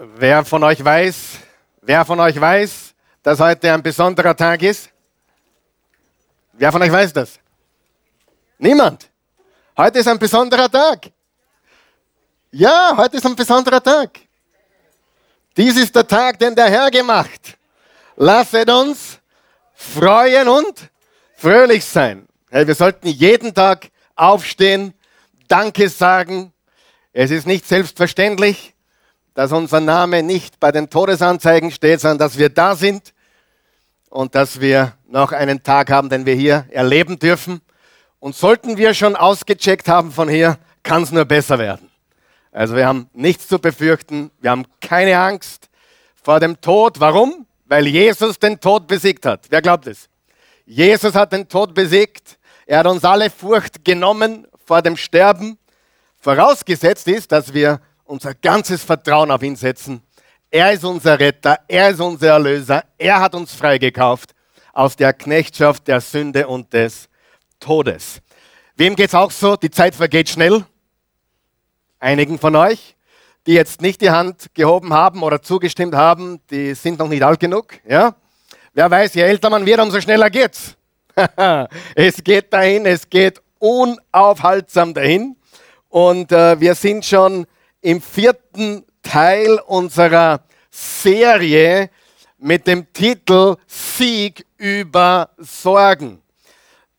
Wer von euch weiß, wer von euch weiß, dass heute ein besonderer Tag ist? Wer von euch weiß das? Niemand. Heute ist ein besonderer Tag. Ja, heute ist ein besonderer Tag. Dies ist der Tag, den der Herr gemacht. Lasset uns freuen und fröhlich sein. Hey, wir sollten jeden Tag aufstehen, Danke sagen. Es ist nicht selbstverständlich dass unser Name nicht bei den Todesanzeigen steht, sondern dass wir da sind und dass wir noch einen Tag haben, den wir hier erleben dürfen. Und sollten wir schon ausgecheckt haben von hier, kann es nur besser werden. Also wir haben nichts zu befürchten, wir haben keine Angst vor dem Tod. Warum? Weil Jesus den Tod besiegt hat. Wer glaubt es? Jesus hat den Tod besiegt. Er hat uns alle Furcht genommen vor dem Sterben. Vorausgesetzt ist, dass wir unser ganzes Vertrauen auf ihn setzen. Er ist unser Retter, er ist unser Erlöser, er hat uns freigekauft aus der Knechtschaft der Sünde und des Todes. Wem geht es auch so? Die Zeit vergeht schnell. Einigen von euch, die jetzt nicht die Hand gehoben haben oder zugestimmt haben, die sind noch nicht alt genug. Ja? Wer weiß, je älter man wird, umso schneller geht's. es geht dahin, es geht unaufhaltsam dahin. Und äh, wir sind schon im vierten Teil unserer Serie mit dem Titel Sieg über Sorgen.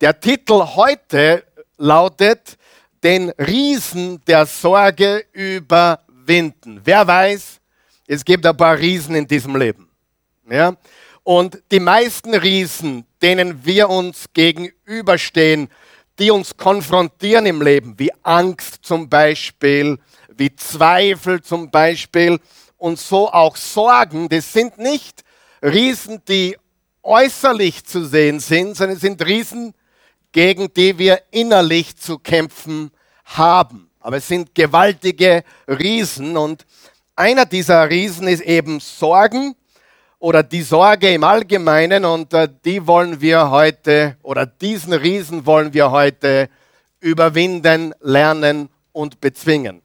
Der Titel heute lautet Den Riesen der Sorge überwinden. Wer weiß, es gibt ein paar Riesen in diesem Leben. Ja? Und die meisten Riesen, denen wir uns gegenüberstehen, die uns konfrontieren im Leben, wie Angst zum Beispiel, wie Zweifel zum Beispiel und so auch Sorgen, das sind nicht Riesen, die äußerlich zu sehen sind, sondern es sind Riesen, gegen die wir innerlich zu kämpfen haben. Aber es sind gewaltige Riesen und einer dieser Riesen ist eben Sorgen oder die Sorge im Allgemeinen und äh, die wollen wir heute oder diesen Riesen wollen wir heute überwinden, lernen und bezwingen.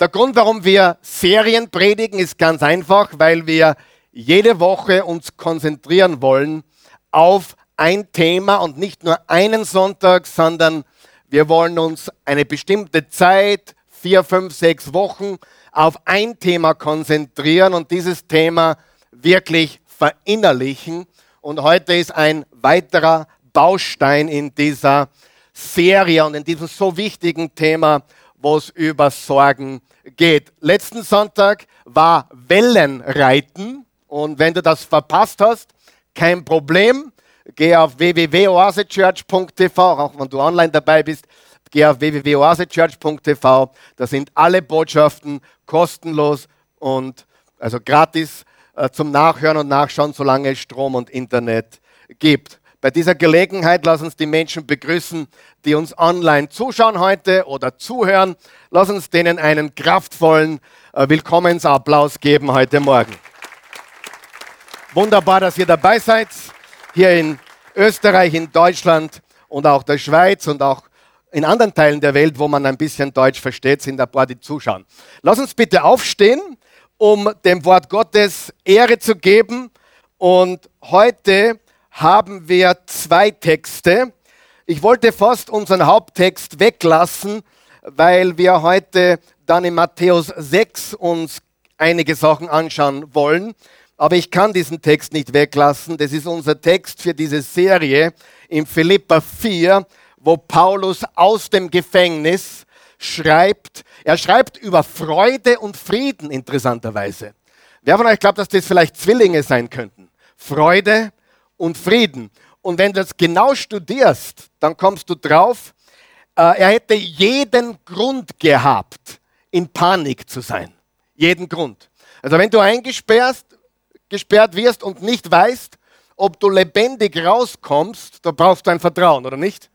Der Grund, warum wir Serien predigen, ist ganz einfach, weil wir jede Woche uns konzentrieren wollen auf ein Thema und nicht nur einen Sonntag, sondern wir wollen uns eine bestimmte Zeit, vier, fünf, sechs Wochen, auf ein Thema konzentrieren und dieses Thema wirklich verinnerlichen. Und heute ist ein weiterer Baustein in dieser Serie und in diesem so wichtigen Thema wo es über Sorgen geht. Letzten Sonntag war Wellenreiten und wenn du das verpasst hast, kein Problem. Geh auf www.oasechurch.tv, auch wenn du online dabei bist, geh auf www.oasechurch.tv. Da sind alle Botschaften kostenlos und also gratis äh, zum Nachhören und Nachschauen, solange es Strom und Internet gibt. Bei dieser Gelegenheit lass uns die Menschen begrüßen, die uns online zuschauen heute oder zuhören. Lass uns denen einen kraftvollen äh, Willkommensapplaus geben heute Morgen. Wunderbar, dass ihr dabei seid, hier in Österreich, in Deutschland und auch der Schweiz und auch in anderen Teilen der Welt, wo man ein bisschen Deutsch versteht, sind ein paar, die zuschauen. Lass uns bitte aufstehen, um dem Wort Gottes Ehre zu geben. Und heute haben wir zwei Texte. Ich wollte fast unseren Haupttext weglassen, weil wir heute dann in Matthäus 6 uns einige Sachen anschauen wollen. Aber ich kann diesen Text nicht weglassen. Das ist unser Text für diese Serie in Philippa 4, wo Paulus aus dem Gefängnis schreibt. Er schreibt über Freude und Frieden, interessanterweise. Wer von euch glaubt, dass das vielleicht Zwillinge sein könnten? Freude und Frieden. Und wenn du das genau studierst, dann kommst du drauf, äh, er hätte jeden Grund gehabt, in Panik zu sein. Jeden Grund. Also wenn du eingesperrt gesperrt wirst und nicht weißt, ob du lebendig rauskommst, da brauchst du ein Vertrauen, oder nicht?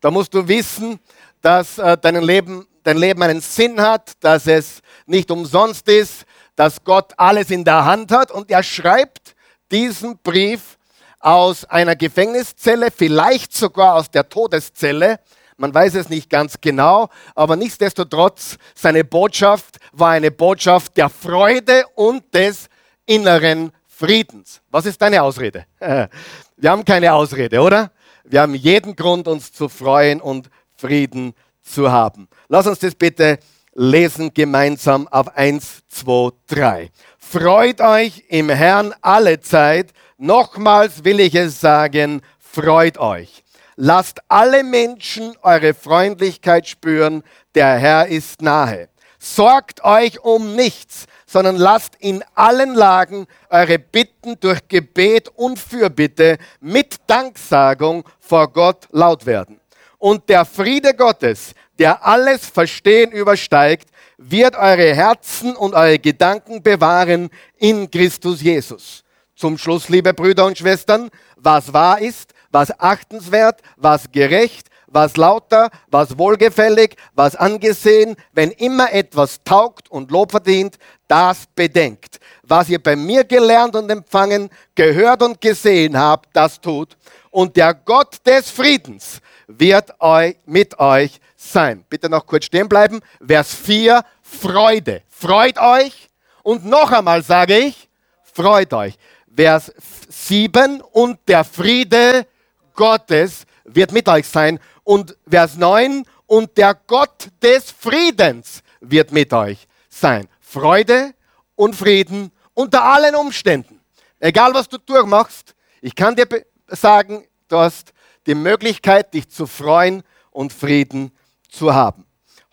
Da musst du wissen, dass äh, dein, Leben, dein Leben einen Sinn hat, dass es nicht umsonst ist, dass Gott alles in der Hand hat. Und er schreibt diesen Brief aus einer Gefängniszelle, vielleicht sogar aus der Todeszelle, Man weiß es nicht ganz genau, aber nichtsdestotrotz, seine Botschaft war eine Botschaft der Freude und des inneren Friedens. Was ist deine Ausrede? Wir haben keine Ausrede, oder? Wir haben jeden Grund, uns zu freuen und Frieden zu haben. Lass uns das bitte lesen gemeinsam auf 1, 2, 3. Freut euch im Herrn alle Zeit. Nochmals will ich es sagen, freut euch. Lasst alle Menschen eure Freundlichkeit spüren, der Herr ist nahe. Sorgt euch um nichts, sondern lasst in allen Lagen eure Bitten durch Gebet und Fürbitte mit Danksagung vor Gott laut werden. Und der Friede Gottes, der alles Verstehen übersteigt, wird eure Herzen und eure Gedanken bewahren in Christus Jesus. Zum Schluss, liebe Brüder und Schwestern, was wahr ist, was achtenswert, was gerecht, was lauter, was wohlgefällig, was angesehen, wenn immer etwas taugt und Lob verdient, das bedenkt. Was ihr bei mir gelernt und empfangen, gehört und gesehen habt, das tut. Und der Gott des Friedens wird euch, mit euch sein. Bitte noch kurz stehen bleiben. Vers 4, Freude. Freut euch. Und noch einmal sage ich, freut euch. Vers 7, und der Friede Gottes wird mit euch sein. Und Vers 9, und der Gott des Friedens wird mit euch sein. Freude und Frieden unter allen Umständen. Egal was du durchmachst, ich kann dir sagen, du hast die Möglichkeit, dich zu freuen und Frieden zu haben.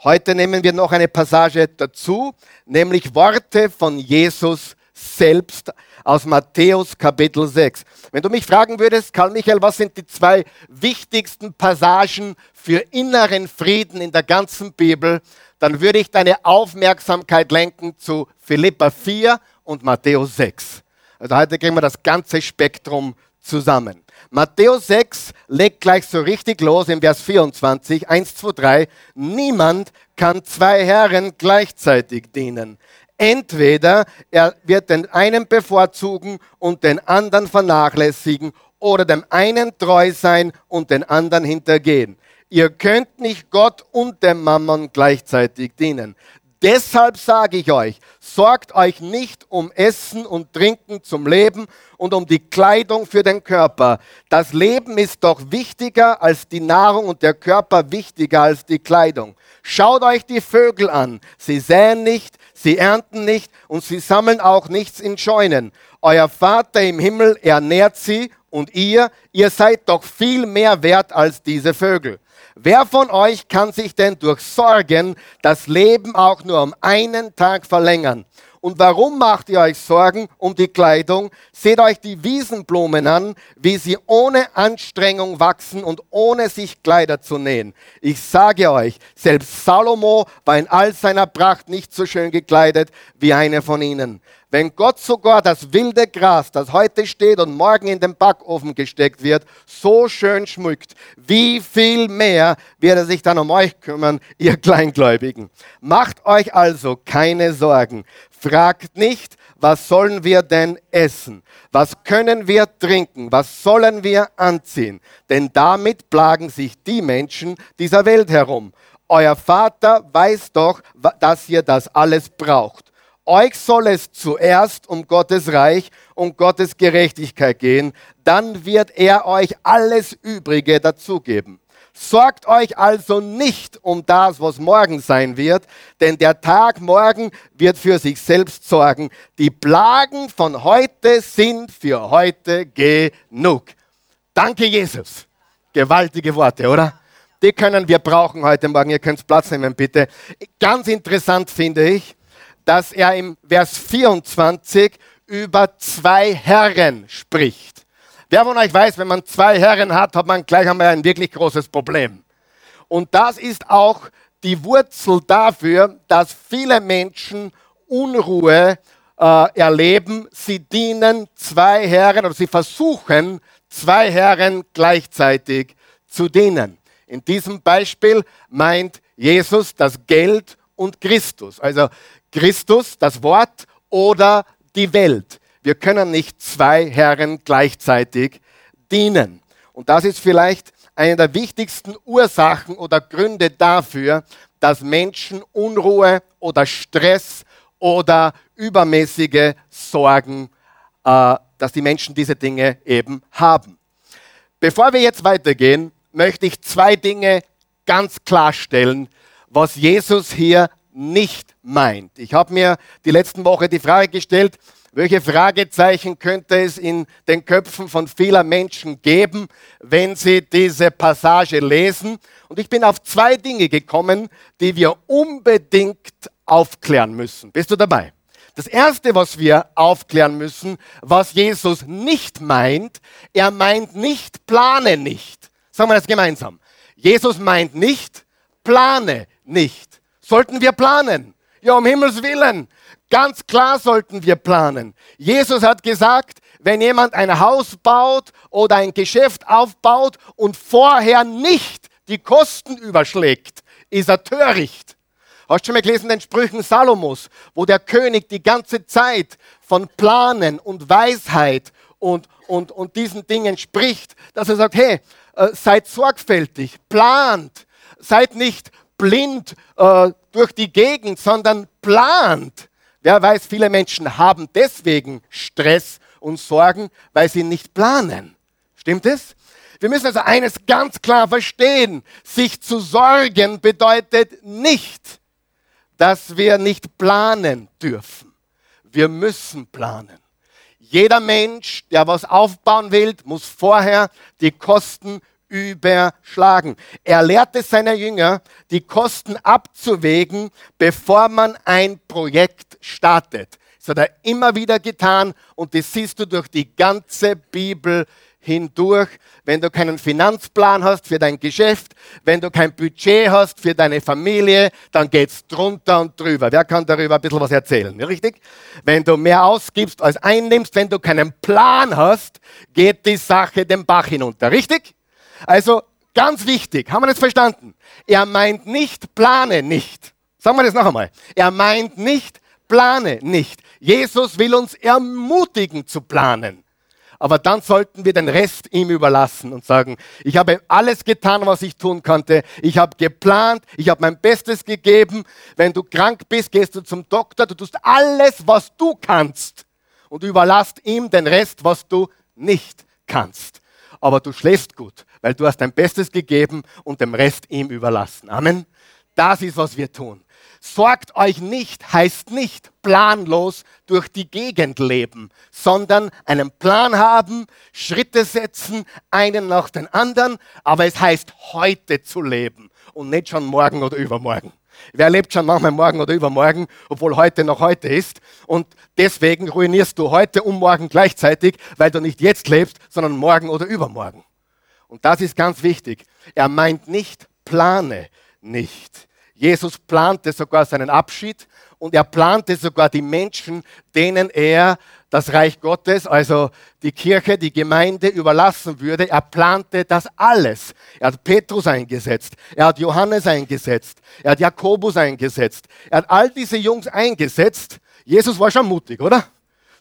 Heute nehmen wir noch eine Passage dazu, nämlich Worte von Jesus selbst aus Matthäus Kapitel 6. Wenn du mich fragen würdest, Karl Michael, was sind die zwei wichtigsten Passagen für inneren Frieden in der ganzen Bibel, dann würde ich deine Aufmerksamkeit lenken zu Philippa 4 und Matthäus 6. Also heute kriegen wir das ganze Spektrum zusammen. Matthäus 6 legt gleich so richtig los im Vers 24, 1, 2, 3. Niemand kann zwei Herren gleichzeitig dienen. Entweder er wird den einen bevorzugen und den anderen vernachlässigen oder dem einen treu sein und den anderen hintergehen. Ihr könnt nicht Gott und dem Mammon gleichzeitig dienen. Deshalb sage ich euch, sorgt euch nicht um Essen und Trinken zum Leben und um die Kleidung für den Körper. Das Leben ist doch wichtiger als die Nahrung und der Körper wichtiger als die Kleidung. Schaut euch die Vögel an. Sie säen nicht, sie ernten nicht und sie sammeln auch nichts in Scheunen. Euer Vater im Himmel ernährt sie und ihr, ihr seid doch viel mehr wert als diese Vögel. Wer von euch kann sich denn durch Sorgen das Leben auch nur um einen Tag verlängern? Und warum macht ihr euch Sorgen um die Kleidung? Seht euch die Wiesenblumen an, wie sie ohne Anstrengung wachsen und ohne sich Kleider zu nähen. Ich sage euch, selbst Salomo war in all seiner Pracht nicht so schön gekleidet wie eine von ihnen. Wenn Gott sogar das wilde Gras, das heute steht und morgen in den Backofen gesteckt wird, so schön schmückt, wie viel mehr wird er sich dann um euch kümmern, ihr Kleingläubigen. Macht euch also keine Sorgen. Fragt nicht, was sollen wir denn essen? Was können wir trinken? Was sollen wir anziehen? Denn damit plagen sich die Menschen dieser Welt herum. Euer Vater weiß doch, dass ihr das alles braucht. Euch soll es zuerst um Gottes Reich und Gottes Gerechtigkeit gehen, dann wird er euch alles Übrige dazugeben. Sorgt euch also nicht um das, was morgen sein wird, denn der Tag morgen wird für sich selbst sorgen. Die Plagen von heute sind für heute genug. Danke, Jesus. Gewaltige Worte, oder? Die können wir brauchen heute Morgen. Ihr könnt Platz nehmen, bitte. Ganz interessant finde ich, dass er im Vers 24 über zwei Herren spricht. Wer von euch weiß, wenn man zwei Herren hat, hat man gleich einmal ein wirklich großes Problem. Und das ist auch die Wurzel dafür, dass viele Menschen Unruhe äh, erleben. Sie dienen zwei Herren oder sie versuchen, zwei Herren gleichzeitig zu dienen. In diesem Beispiel meint Jesus das Geld und Christus. Also Christus, das Wort oder die Welt. Wir können nicht zwei Herren gleichzeitig dienen. Und das ist vielleicht eine der wichtigsten Ursachen oder Gründe dafür, dass Menschen Unruhe oder Stress oder übermäßige Sorgen, äh, dass die Menschen diese Dinge eben haben. Bevor wir jetzt weitergehen, möchte ich zwei Dinge ganz klarstellen, was Jesus hier nicht meint. Ich habe mir die letzten Woche die Frage gestellt, welche Fragezeichen könnte es in den Köpfen von vieler Menschen geben, wenn sie diese Passage lesen? Und ich bin auf zwei Dinge gekommen, die wir unbedingt aufklären müssen. Bist du dabei? Das Erste, was wir aufklären müssen, was Jesus nicht meint, er meint nicht, plane nicht. Sagen wir das gemeinsam. Jesus meint nicht, plane nicht. Sollten wir planen? Ja, um Himmels Willen. Ganz klar sollten wir planen. Jesus hat gesagt, wenn jemand ein Haus baut oder ein Geschäft aufbaut und vorher nicht die Kosten überschlägt, ist er töricht. Hast du schon mal gelesen den Sprüchen Salomos, wo der König die ganze Zeit von Planen und Weisheit und, und, und diesen Dingen spricht, dass er sagt, hey, äh, seid sorgfältig, plant, seid nicht blind äh, durch die Gegend, sondern plant. Wer weiß, viele Menschen haben deswegen Stress und Sorgen, weil sie nicht planen. Stimmt es? Wir müssen also eines ganz klar verstehen. Sich zu sorgen bedeutet nicht, dass wir nicht planen dürfen. Wir müssen planen. Jeder Mensch, der was aufbauen will, muss vorher die Kosten überschlagen. Er lehrte seine Jünger, die Kosten abzuwägen, bevor man ein Projekt startet. Das hat er immer wieder getan und das siehst du durch die ganze Bibel hindurch. Wenn du keinen Finanzplan hast für dein Geschäft, wenn du kein Budget hast für deine Familie, dann geht's drunter und drüber. Wer kann darüber ein bisschen was erzählen? Richtig? Wenn du mehr ausgibst als einnimmst, wenn du keinen Plan hast, geht die Sache den Bach hinunter. Richtig? Also ganz wichtig, haben wir das verstanden? Er meint nicht, plane nicht. Sagen wir das noch einmal. Er meint nicht, plane nicht. Jesus will uns ermutigen zu planen. Aber dann sollten wir den Rest ihm überlassen und sagen, ich habe alles getan, was ich tun konnte. Ich habe geplant, ich habe mein Bestes gegeben. Wenn du krank bist, gehst du zum Doktor, du tust alles, was du kannst und überlasst ihm den Rest, was du nicht kannst. Aber du schläfst gut, weil du hast dein Bestes gegeben und dem Rest ihm überlassen. Amen. Das ist, was wir tun. Sorgt euch nicht heißt nicht planlos durch die Gegend leben, sondern einen Plan haben, Schritte setzen, einen nach den anderen, aber es heißt heute zu leben und nicht schon morgen oder übermorgen. Wer lebt schon manchmal morgen oder übermorgen, obwohl heute noch heute ist? Und deswegen ruinierst du heute und morgen gleichzeitig, weil du nicht jetzt lebst, sondern morgen oder übermorgen. Und das ist ganz wichtig. Er meint nicht, plane nicht. Jesus plante sogar seinen Abschied und er plante sogar die Menschen, denen er das Reich Gottes, also die Kirche, die Gemeinde überlassen würde. Er plante das alles. Er hat Petrus eingesetzt, er hat Johannes eingesetzt, er hat Jakobus eingesetzt, er hat all diese Jungs eingesetzt. Jesus war schon mutig, oder?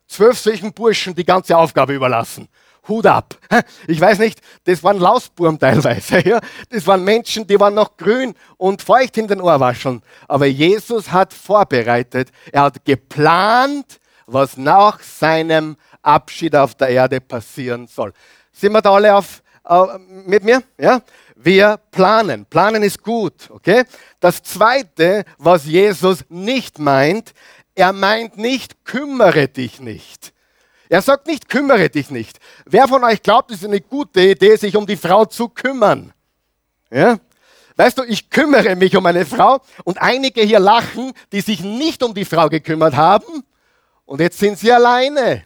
Zwölf solchen Burschen die ganze Aufgabe überlassen. Hut ab. Ich weiß nicht, das waren Lausburm teilweise. Ja? Das waren Menschen, die waren noch grün und feucht in den Ohrwascheln. Aber Jesus hat vorbereitet, er hat geplant, was nach seinem Abschied auf der Erde passieren soll. Sind wir da alle auf, äh, mit mir? Ja? Wir planen. Planen ist gut, okay? Das zweite, was Jesus nicht meint, er meint nicht, kümmere dich nicht. Er sagt nicht, kümmere dich nicht. Wer von euch glaubt, es ist eine gute Idee, sich um die Frau zu kümmern? Ja? Weißt du, ich kümmere mich um eine Frau und einige hier lachen, die sich nicht um die Frau gekümmert haben und jetzt sind sie alleine.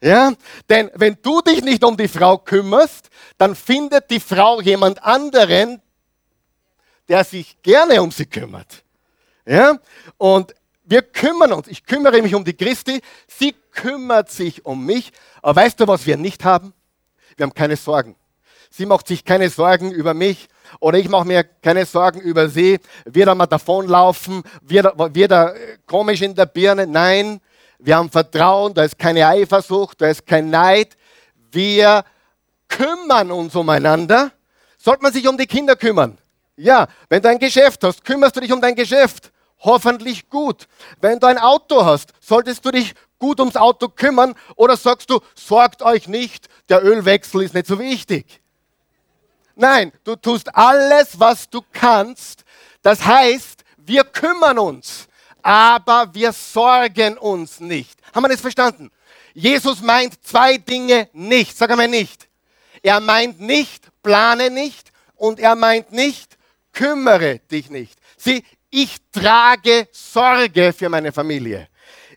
Ja? Denn wenn du dich nicht um die Frau kümmerst, dann findet die Frau jemand anderen, der sich gerne um sie kümmert. Ja? Und wir kümmern uns. Ich kümmere mich um die Christi. Sie kümmert sich um mich. Aber weißt du, was wir nicht haben? Wir haben keine Sorgen. Sie macht sich keine Sorgen über mich oder ich mache mir keine Sorgen über sie. Wird er mal davonlaufen? Wird wird er komisch in der Birne? Nein, wir haben Vertrauen, da ist keine Eifersucht, da ist kein Neid. Wir kümmern uns umeinander, Sollte man sich um die Kinder kümmern? Ja. Wenn du ein Geschäft hast, kümmerst du dich um dein Geschäft? Hoffentlich gut. Wenn du ein Auto hast, solltest du dich gut ums Auto kümmern oder sagst du, sorgt euch nicht, der Ölwechsel ist nicht so wichtig. Nein, du tust alles, was du kannst. Das heißt, wir kümmern uns, aber wir sorgen uns nicht. Haben wir das verstanden? Jesus meint zwei Dinge nicht. Sag einmal nicht. Er meint nicht, plane nicht und er meint nicht, kümmere dich nicht. Sieh, ich trage Sorge für meine Familie.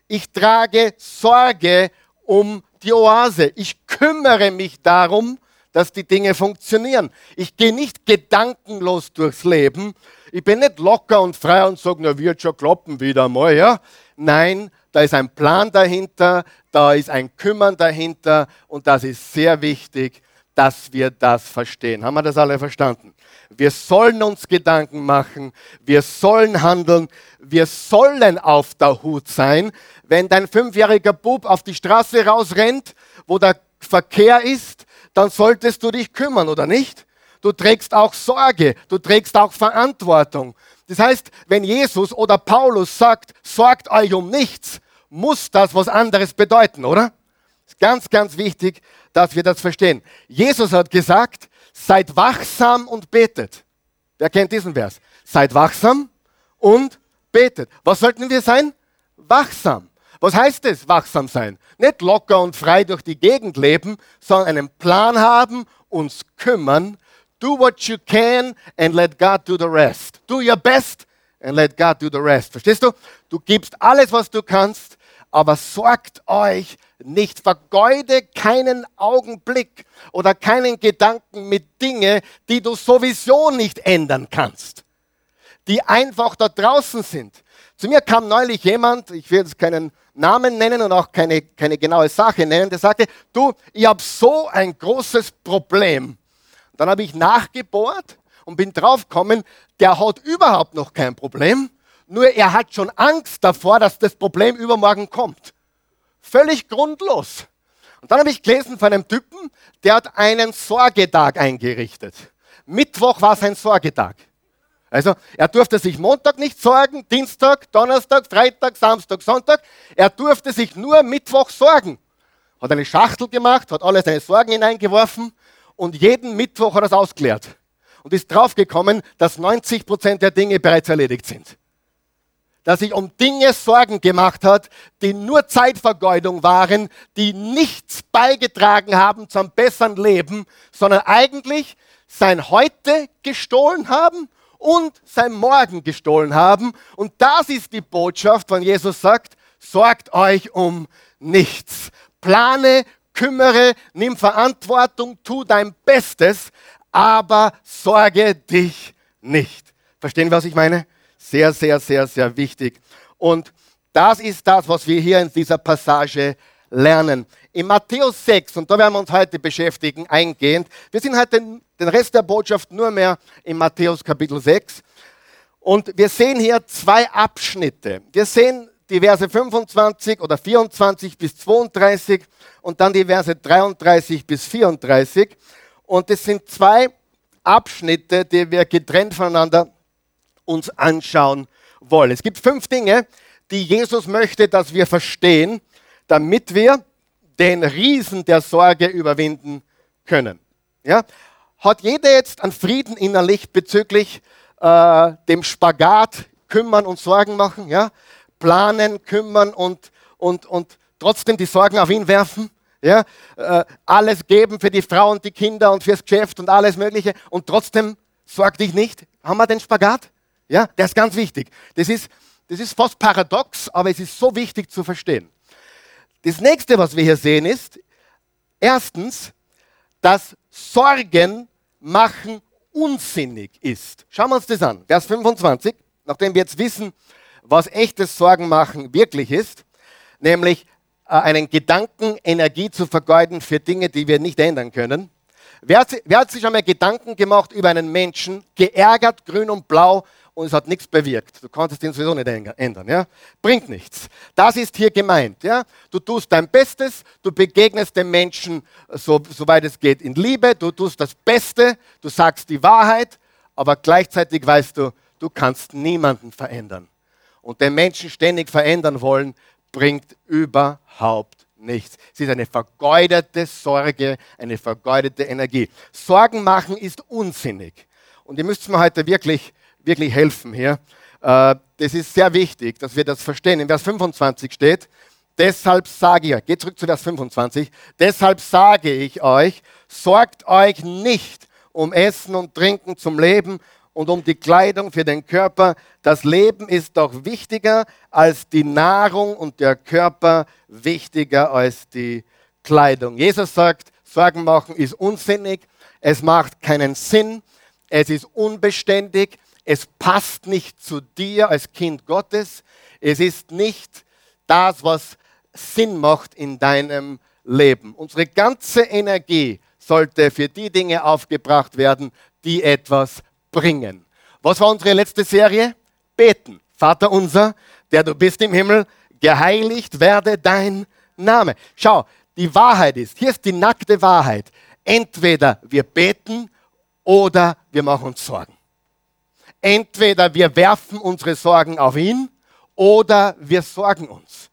Ich trage Sorge um die Oase. Ich kümmere mich darum, dass die Dinge funktionieren. Ich gehe nicht gedankenlos durchs Leben. Ich bin nicht locker und frei und sage, na, wird schon kloppen wieder mal, ja. Nein, da ist ein Plan dahinter, da ist ein Kümmern dahinter und das ist sehr wichtig, dass wir das verstehen. Haben wir das alle verstanden? Wir sollen uns Gedanken machen, wir sollen handeln, wir sollen auf der Hut sein. Wenn dein fünfjähriger Bub auf die Straße rausrennt, wo der Verkehr ist, dann solltest du dich kümmern, oder nicht? Du trägst auch Sorge, du trägst auch Verantwortung. Das heißt, wenn Jesus oder Paulus sagt, sorgt euch um nichts, muss das was anderes bedeuten, oder? Ist ganz, ganz wichtig, dass wir das verstehen. Jesus hat gesagt, seid wachsam und betet. Wer kennt diesen Vers? Seid wachsam und betet. Was sollten wir sein? Wachsam. Was heißt es, wachsam sein? Nicht locker und frei durch die Gegend leben, sondern einen Plan haben, uns kümmern. Do what you can and let God do the rest. Do your best and let God do the rest. Verstehst du? Du gibst alles, was du kannst, aber sorgt euch nicht, vergeude keinen Augenblick oder keinen Gedanken mit Dingen, die du sowieso nicht ändern kannst, die einfach da draußen sind. Zu mir kam neulich jemand, ich will jetzt keinen Namen nennen und auch keine, keine genaue Sache nennen, der sagte, du, ich habe so ein großes Problem. Dann habe ich nachgebohrt und bin draufgekommen, der hat überhaupt noch kein Problem, nur er hat schon Angst davor, dass das Problem übermorgen kommt. Völlig grundlos. Und dann habe ich gelesen von einem Typen, der hat einen Sorgetag eingerichtet. Mittwoch war sein Sorgetag. Also er durfte sich Montag nicht sorgen, Dienstag, Donnerstag, Freitag, Samstag, Sonntag. Er durfte sich nur Mittwoch sorgen. Hat eine Schachtel gemacht, hat alle seine Sorgen hineingeworfen und jeden Mittwoch hat er es ausgeleert. Und ist draufgekommen, dass 90 Prozent der Dinge bereits erledigt sind. Dass sich um Dinge Sorgen gemacht hat, die nur Zeitvergeudung waren, die nichts beigetragen haben zum besseren Leben, sondern eigentlich sein Heute gestohlen haben und sein Morgen gestohlen haben. Und das ist die Botschaft, wenn Jesus sagt, sorgt euch um nichts. Plane, kümmere, nimm Verantwortung, tu dein Bestes, aber sorge dich nicht. Verstehen, was ich meine? Sehr, sehr, sehr, sehr wichtig. Und das ist das, was wir hier in dieser Passage lernen. In Matthäus 6, und da werden wir uns heute beschäftigen, eingehend. Wir sind heute den Rest der Botschaft nur mehr in Matthäus Kapitel 6. Und wir sehen hier zwei Abschnitte. Wir sehen die Verse 25 oder 24 bis 32 und dann die Verse 33 bis 34. Und es sind zwei Abschnitte, die wir getrennt voneinander uns anschauen wollen. Es gibt fünf Dinge, die Jesus möchte, dass wir verstehen, damit wir den Riesen der Sorge überwinden können. Ja? Hat jeder jetzt einen Frieden innerlich bezüglich äh, dem Spagat kümmern und Sorgen machen? Ja? Planen, kümmern und, und, und trotzdem die Sorgen auf ihn werfen? Ja? Äh, alles geben für die Frau und die Kinder und fürs Geschäft und alles Mögliche und trotzdem sorg dich nicht? Haben wir den Spagat? Ja, der ist ganz wichtig. Das ist, das ist fast paradox, aber es ist so wichtig zu verstehen. Das nächste, was wir hier sehen, ist, erstens, dass Sorgen machen unsinnig ist. Schauen wir uns das an. Vers 25, nachdem wir jetzt wissen, was echtes Sorgen machen wirklich ist, nämlich äh, einen Gedanken, Energie zu vergeuden für Dinge, die wir nicht ändern können. Wer hat, wer hat sich einmal Gedanken gemacht über einen Menschen, geärgert, grün und blau und es hat nichts bewirkt. Du konntest ihn sowieso nicht ändern. Ja? Bringt nichts. Das ist hier gemeint. Ja? Du tust dein Bestes, du begegnest den Menschen, so, soweit es geht, in Liebe, du tust das Beste, du sagst die Wahrheit, aber gleichzeitig weißt du, du kannst niemanden verändern. Und den Menschen ständig verändern wollen, bringt überhaupt nichts. Es ist eine vergeudete Sorge, eine vergeudete Energie. Sorgen machen ist unsinnig. Und ihr müsst mir heute wirklich wirklich helfen hier. Äh, das ist sehr wichtig, dass wir das verstehen. In Vers 25 steht, deshalb sage ich, geht zurück zu Vers 25, deshalb sage ich euch, sorgt euch nicht um Essen und Trinken zum Leben und um die Kleidung für den Körper. Das Leben ist doch wichtiger als die Nahrung und der Körper wichtiger als die Kleidung. Jesus sagt, Sorgen machen ist unsinnig, es macht keinen Sinn, es ist unbeständig, es passt nicht zu dir als Kind Gottes. Es ist nicht das, was Sinn macht in deinem Leben. Unsere ganze Energie sollte für die Dinge aufgebracht werden, die etwas bringen. Was war unsere letzte Serie? Beten. Vater unser, der du bist im Himmel, geheiligt werde dein Name. Schau, die Wahrheit ist, hier ist die nackte Wahrheit. Entweder wir beten oder wir machen uns Sorgen. Entweder wir werfen unsere Sorgen auf ihn oder wir sorgen uns.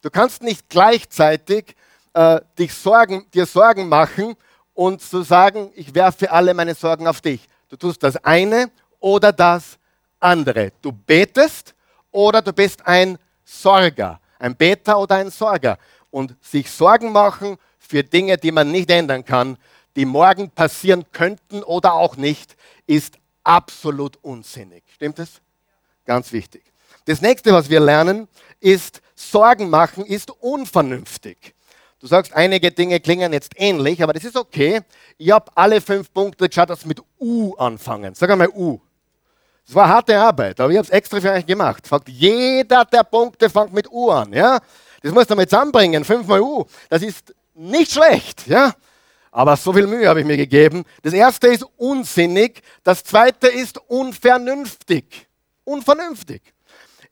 Du kannst nicht gleichzeitig äh, dich Sorgen, dir Sorgen machen und zu sagen, ich werfe alle meine Sorgen auf dich. Du tust das eine oder das andere. Du betest oder du bist ein Sorger, ein Beter oder ein Sorger. Und sich Sorgen machen für Dinge, die man nicht ändern kann, die morgen passieren könnten oder auch nicht, ist absolut unsinnig. Stimmt es? Ganz wichtig. Das nächste, was wir lernen, ist, Sorgen machen ist unvernünftig. Du sagst, einige Dinge klingen jetzt ähnlich, aber das ist okay. Ich habe alle fünf Punkte geschaut, dass mit U anfangen. Sag einmal U. Das war harte Arbeit, aber ich habe es extra für euch gemacht. Fragt, jeder der Punkte fängt mit U an. Ja? Das musst du mal zusammenbringen, fünfmal U. Das ist nicht schlecht. Ja? Aber so viel Mühe habe ich mir gegeben. Das erste ist unsinnig, das zweite ist unvernünftig. Unvernünftig.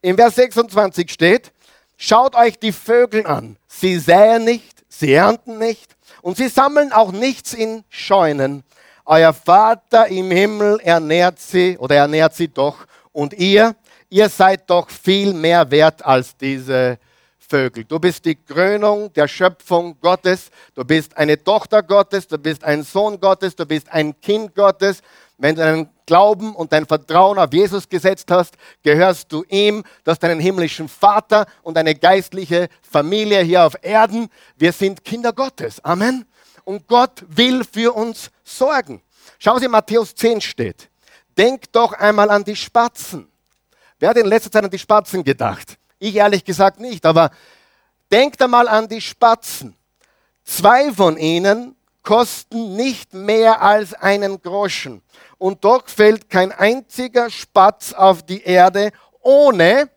In Vers 26 steht, schaut euch die Vögel an. Sie säen nicht, sie ernten nicht und sie sammeln auch nichts in Scheunen. Euer Vater im Himmel ernährt sie oder ernährt sie doch. Und ihr, ihr seid doch viel mehr wert als diese Vögel. Du bist die Krönung der Schöpfung Gottes. Du bist eine Tochter Gottes. Du bist ein Sohn Gottes. Du bist ein Kind Gottes. Wenn du deinen Glauben und dein Vertrauen auf Jesus gesetzt hast, gehörst du ihm. Du hast einen himmlischen Vater und eine geistliche Familie hier auf Erden. Wir sind Kinder Gottes. Amen. Und Gott will für uns sorgen. Schauen Sie, Matthäus 10 steht. Denk doch einmal an die Spatzen. Wer hat in letzter Zeit an die Spatzen gedacht? Ich ehrlich gesagt nicht, aber denkt einmal an die Spatzen. Zwei von ihnen kosten nicht mehr als einen Groschen. Und doch fällt kein einziger Spatz auf die Erde ohne,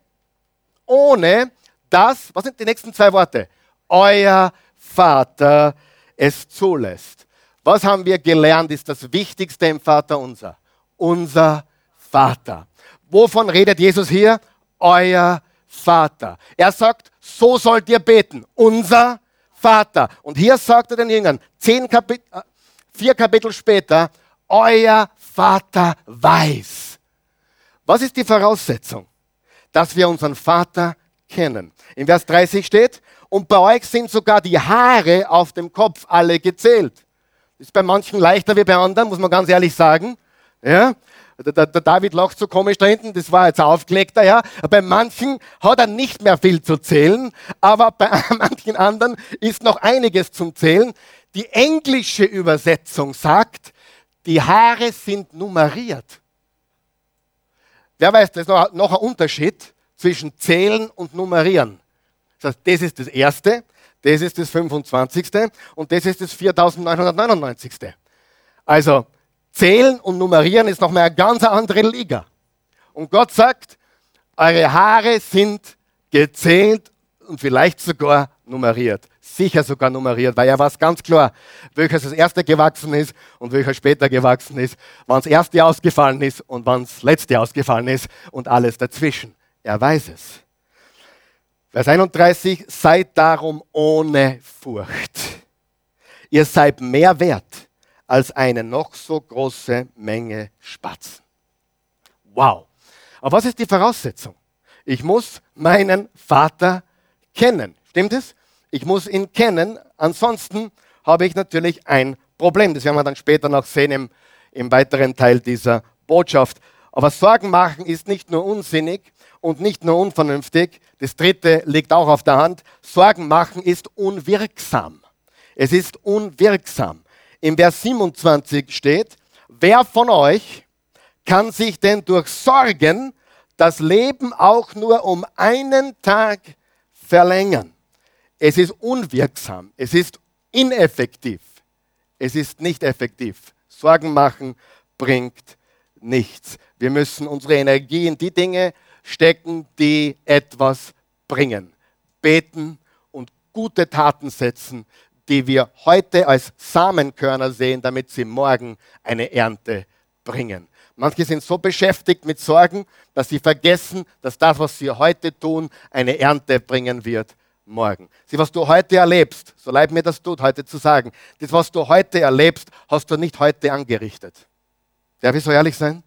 ohne dass, was sind die nächsten zwei Worte? Euer Vater es zulässt. Was haben wir gelernt, ist das Wichtigste im Vater unser? Unser Vater. Wovon redet Jesus hier? Euer Vater. Er sagt, so sollt ihr beten. Unser Vater. Und hier sagt er den Jüngern, zehn Kapit äh, vier Kapitel später, euer Vater weiß. Was ist die Voraussetzung? Dass wir unseren Vater kennen. In Vers 30 steht, und bei euch sind sogar die Haare auf dem Kopf alle gezählt. Ist bei manchen leichter wie bei anderen, muss man ganz ehrlich sagen. Ja? Der, der, David lacht so komisch da hinten, das war jetzt aufgelegter, ja. Bei manchen hat er nicht mehr viel zu zählen, aber bei manchen anderen ist noch einiges zum Zählen. Die englische Übersetzung sagt, die Haare sind nummeriert. Wer weiß, das ist noch, noch ein Unterschied zwischen Zählen und Nummerieren. Das heißt, das ist das erste, das ist das 25. und das ist das 4999. Also, Zählen und Nummerieren ist nochmal eine ganz andere Liga. Und Gott sagt, eure Haare sind gezählt und vielleicht sogar nummeriert. sicher sogar nummeriert, weil er weiß ganz klar, welches das erste gewachsen ist und welcher später gewachsen ist, wann das erste ausgefallen ist und wann das letzte ausgefallen ist und alles dazwischen. Er weiß es. Vers 31, seid darum ohne Furcht. Ihr seid mehr wert als eine noch so große Menge Spatzen. Wow. Aber was ist die Voraussetzung? Ich muss meinen Vater kennen. Stimmt es? Ich muss ihn kennen. Ansonsten habe ich natürlich ein Problem. Das werden wir dann später noch sehen im, im weiteren Teil dieser Botschaft. Aber Sorgen machen ist nicht nur unsinnig und nicht nur unvernünftig. Das dritte liegt auch auf der Hand. Sorgen machen ist unwirksam. Es ist unwirksam. Im Vers 27 steht, wer von euch kann sich denn durch Sorgen das Leben auch nur um einen Tag verlängern? Es ist unwirksam, es ist ineffektiv, es ist nicht effektiv. Sorgen machen bringt nichts. Wir müssen unsere Energie in die Dinge stecken, die etwas bringen. Beten und gute Taten setzen, die wir heute als Samenkörner sehen, damit sie morgen eine Ernte bringen. Manche sind so beschäftigt mit Sorgen, dass sie vergessen, dass das, was sie heute tun, eine Ernte bringen wird morgen. Sieh, was du heute erlebst, so leid mir das tut, heute zu sagen, das, was du heute erlebst, hast du nicht heute angerichtet. Darf ich so ehrlich sein?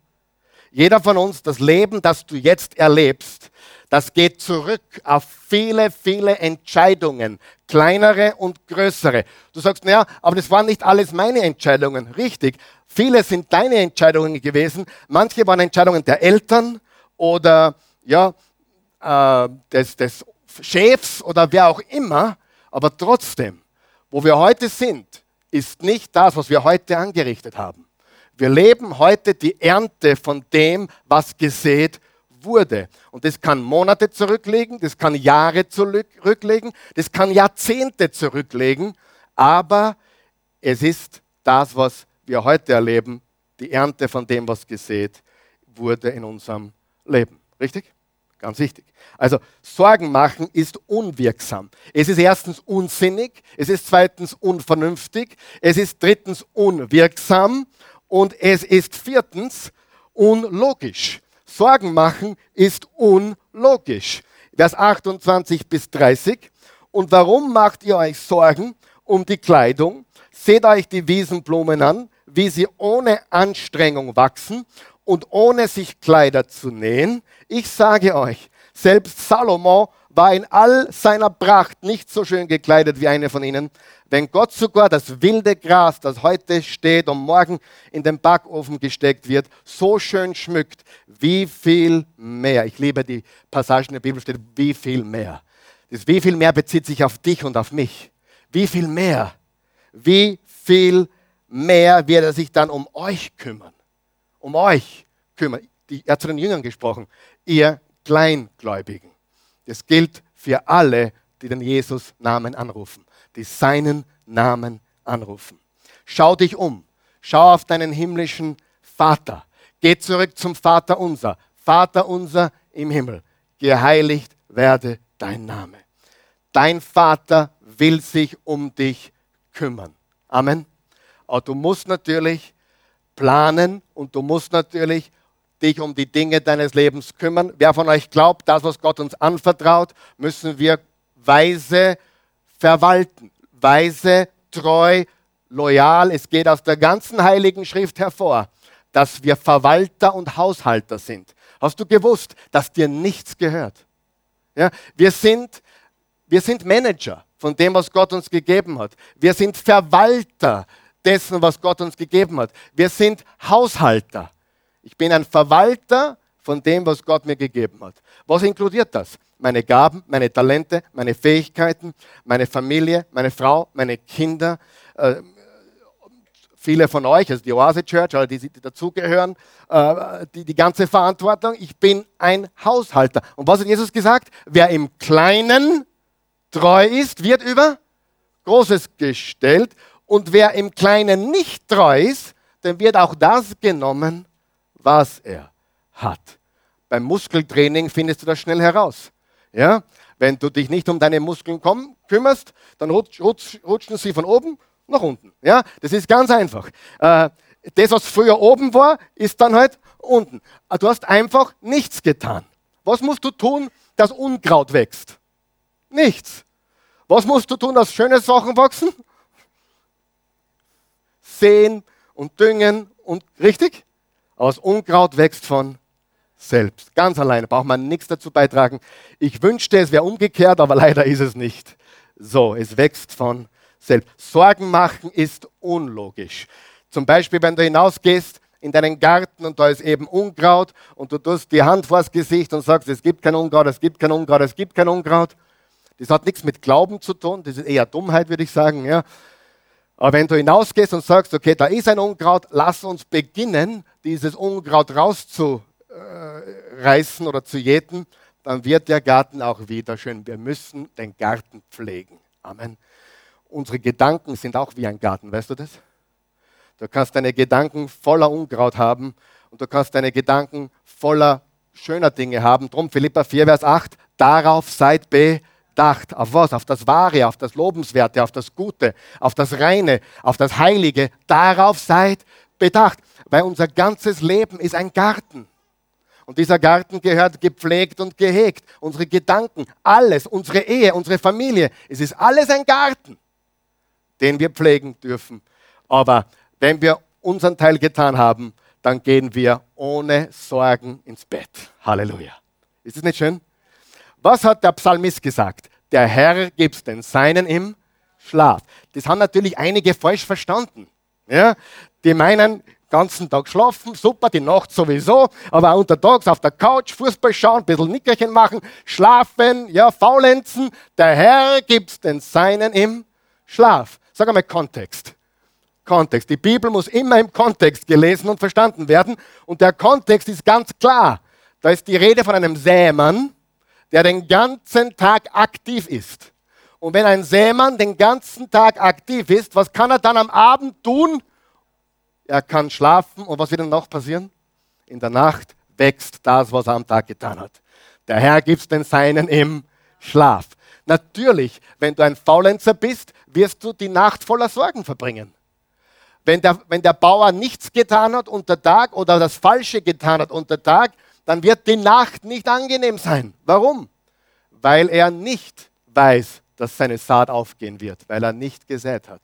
Jeder von uns, das Leben, das du jetzt erlebst, das geht zurück auf viele, viele Entscheidungen, kleinere und größere. Du sagst, naja, aber das waren nicht alles meine Entscheidungen. Richtig, Viele sind deine Entscheidungen gewesen. Manche waren Entscheidungen der Eltern oder ja, äh, des, des Chefs oder wer auch immer. Aber trotzdem, wo wir heute sind, ist nicht das, was wir heute angerichtet haben. Wir leben heute die Ernte von dem, was gesät wurde. Und das kann Monate zurücklegen, das kann Jahre zurücklegen, das kann Jahrzehnte zurücklegen. Aber es ist das, was wir heute erleben, die Ernte von dem, was gesät wurde in unserem Leben. Richtig? Ganz wichtig. Also Sorgen machen ist unwirksam. Es ist erstens unsinnig, es ist zweitens unvernünftig, es ist drittens unwirksam und es ist viertens unlogisch. Sorgen machen ist unlogisch. Vers 28 bis 30. Und warum macht ihr euch Sorgen um die Kleidung? Seht euch die Wiesenblumen an, wie sie ohne Anstrengung wachsen und ohne sich Kleider zu nähen. Ich sage euch, selbst Salomo war in all seiner Pracht nicht so schön gekleidet wie eine von ihnen. Wenn Gott sogar das wilde Gras, das heute steht und morgen in den Backofen gesteckt wird, so schön schmückt, wie viel mehr. Ich liebe die Passagen der Bibel, steht wie viel mehr. Das wie viel mehr bezieht sich auf dich und auf mich. Wie viel mehr. Wie viel mehr wird er sich dann um euch kümmern. Um euch kümmern. er hat zu den Jüngern gesprochen. Ihr Kleingläubigen. Das gilt für alle, die den Jesus-Namen anrufen, die seinen Namen anrufen. Schau dich um. Schau auf deinen himmlischen Vater. Geh zurück zum Vater unser. Vater unser im Himmel. Geheiligt werde dein Name. Dein Vater will sich um dich kümmern. Amen. Aber du musst natürlich planen und du musst natürlich dich um die Dinge deines Lebens kümmern. Wer von euch glaubt, das, was Gott uns anvertraut, müssen wir weise verwalten. Weise, treu, loyal. Es geht aus der ganzen Heiligen Schrift hervor, dass wir Verwalter und Haushalter sind. Hast du gewusst, dass dir nichts gehört? Ja, wir, sind, wir sind Manager von dem, was Gott uns gegeben hat. Wir sind Verwalter dessen, was Gott uns gegeben hat. Wir sind Haushalter. Ich bin ein Verwalter von dem, was Gott mir gegeben hat. Was inkludiert das? Meine Gaben, meine Talente, meine Fähigkeiten, meine Familie, meine Frau, meine Kinder. Äh, viele von euch, also die Oase Church, alle die, die dazugehören, äh, die, die ganze Verantwortung. Ich bin ein Haushalter. Und was hat Jesus gesagt? Wer im Kleinen treu ist, wird über Großes gestellt. Und wer im Kleinen nicht treu ist, dem wird auch das genommen, was er hat. Beim Muskeltraining findest du das schnell heraus. Ja? Wenn du dich nicht um deine Muskeln komm, kümmerst, dann rutsch, rutsch, rutschen sie von oben nach unten. Ja, das ist ganz einfach. Äh, das, was früher oben war, ist dann halt unten. Äh, du hast einfach nichts getan. Was musst du tun, dass Unkraut wächst? Nichts. Was musst du tun, dass schöne Sachen wachsen? Sehen und düngen und richtig? Aus Unkraut wächst von selbst. Ganz alleine, braucht man nichts dazu beitragen. Ich wünschte, es wäre umgekehrt, aber leider ist es nicht. So, es wächst von selbst. Sorgen machen ist unlogisch. Zum Beispiel, wenn du hinausgehst in deinen Garten und da ist eben Unkraut und du tust die Hand vors Gesicht und sagst, es gibt kein Unkraut, es gibt kein Unkraut, es gibt kein Unkraut. Das hat nichts mit Glauben zu tun, das ist eher Dummheit, würde ich sagen. Ja. Aber wenn du hinausgehst und sagst, okay, da ist ein Unkraut, lass uns beginnen, dieses Unkraut rauszu äh, reißen oder zu jäten, dann wird der Garten auch wieder schön. Wir müssen den Garten pflegen. Amen. Unsere Gedanken sind auch wie ein Garten, weißt du das? Du kannst deine Gedanken voller Unkraut haben und du kannst deine Gedanken voller schöner Dinge haben. Drum Philippa 4, Vers 8, darauf seid bedacht. Auf was? Auf das Wahre, auf das Lobenswerte, auf das Gute, auf das Reine, auf das Heilige. Darauf seid bedacht, weil unser ganzes Leben ist ein Garten. Und dieser Garten gehört gepflegt und gehegt. Unsere Gedanken, alles, unsere Ehe, unsere Familie, es ist alles ein Garten, den wir pflegen dürfen. Aber wenn wir unseren Teil getan haben, dann gehen wir ohne Sorgen ins Bett. Halleluja. Ist es nicht schön? Was hat der Psalmist gesagt? Der Herr gibt den Seinen im Schlaf. Das haben natürlich einige falsch verstanden. Ja? Die meinen, ganzen Tag schlafen, super, die Nacht sowieso, aber auch untertags auf der Couch, Fußball schauen, ein bisschen Nickerchen machen, schlafen, ja, faulenzen. Der Herr gibt den Seinen im Schlaf. Sag einmal Kontext. Kontext. Die Bibel muss immer im Kontext gelesen und verstanden werden. Und der Kontext ist ganz klar. Da ist die Rede von einem Sämann, der den ganzen Tag aktiv ist. Und wenn ein Sämann den ganzen Tag aktiv ist, was kann er dann am Abend tun? Er kann schlafen und was wird dann noch passieren? In der Nacht wächst das, was er am Tag getan hat. Der Herr gibt den Seinen im Schlaf. Natürlich, wenn du ein Faulenzer bist, wirst du die Nacht voller Sorgen verbringen. Wenn der, wenn der Bauer nichts getan hat unter Tag oder das Falsche getan hat unter Tag, dann wird die Nacht nicht angenehm sein. Warum? Weil er nicht weiß, dass seine Saat aufgehen wird, weil er nicht gesät hat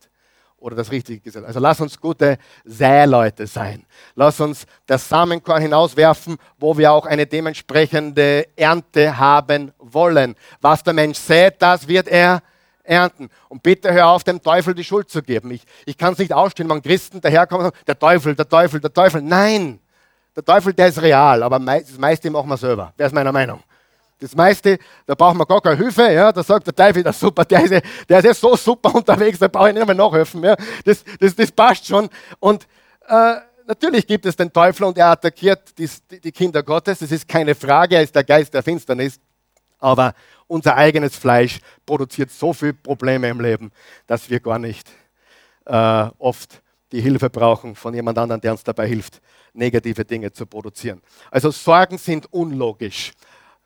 oder das Richtige gesagt. Also lass uns gute Säleute sein. Lass uns das Samenkorn hinauswerfen, wo wir auch eine dementsprechende Ernte haben wollen. Was der Mensch sät, das wird er ernten. Und bitte hör auf, dem Teufel die Schuld zu geben. Ich, ich kann es nicht ausstehen, wenn Christen daherkommen und sagen, der Teufel, der Teufel, der Teufel. Nein, der Teufel, der ist real, aber das meiste machen wir selber. Wer ist meiner Meinung? Das meiste, da brauchen wir gar keine Hilfe. Ja? Da sagt der Teufel, das super, der ist, der ist ja so super unterwegs, da brauche ich nicht mehr nachhelfen. Ja? Das, das, das passt schon. Und äh, natürlich gibt es den Teufel und er attackiert die, die Kinder Gottes. Das ist keine Frage, er ist der Geist der Finsternis. Aber unser eigenes Fleisch produziert so viele Probleme im Leben, dass wir gar nicht äh, oft die Hilfe brauchen von jemand anderem, der uns dabei hilft, negative Dinge zu produzieren. Also Sorgen sind unlogisch.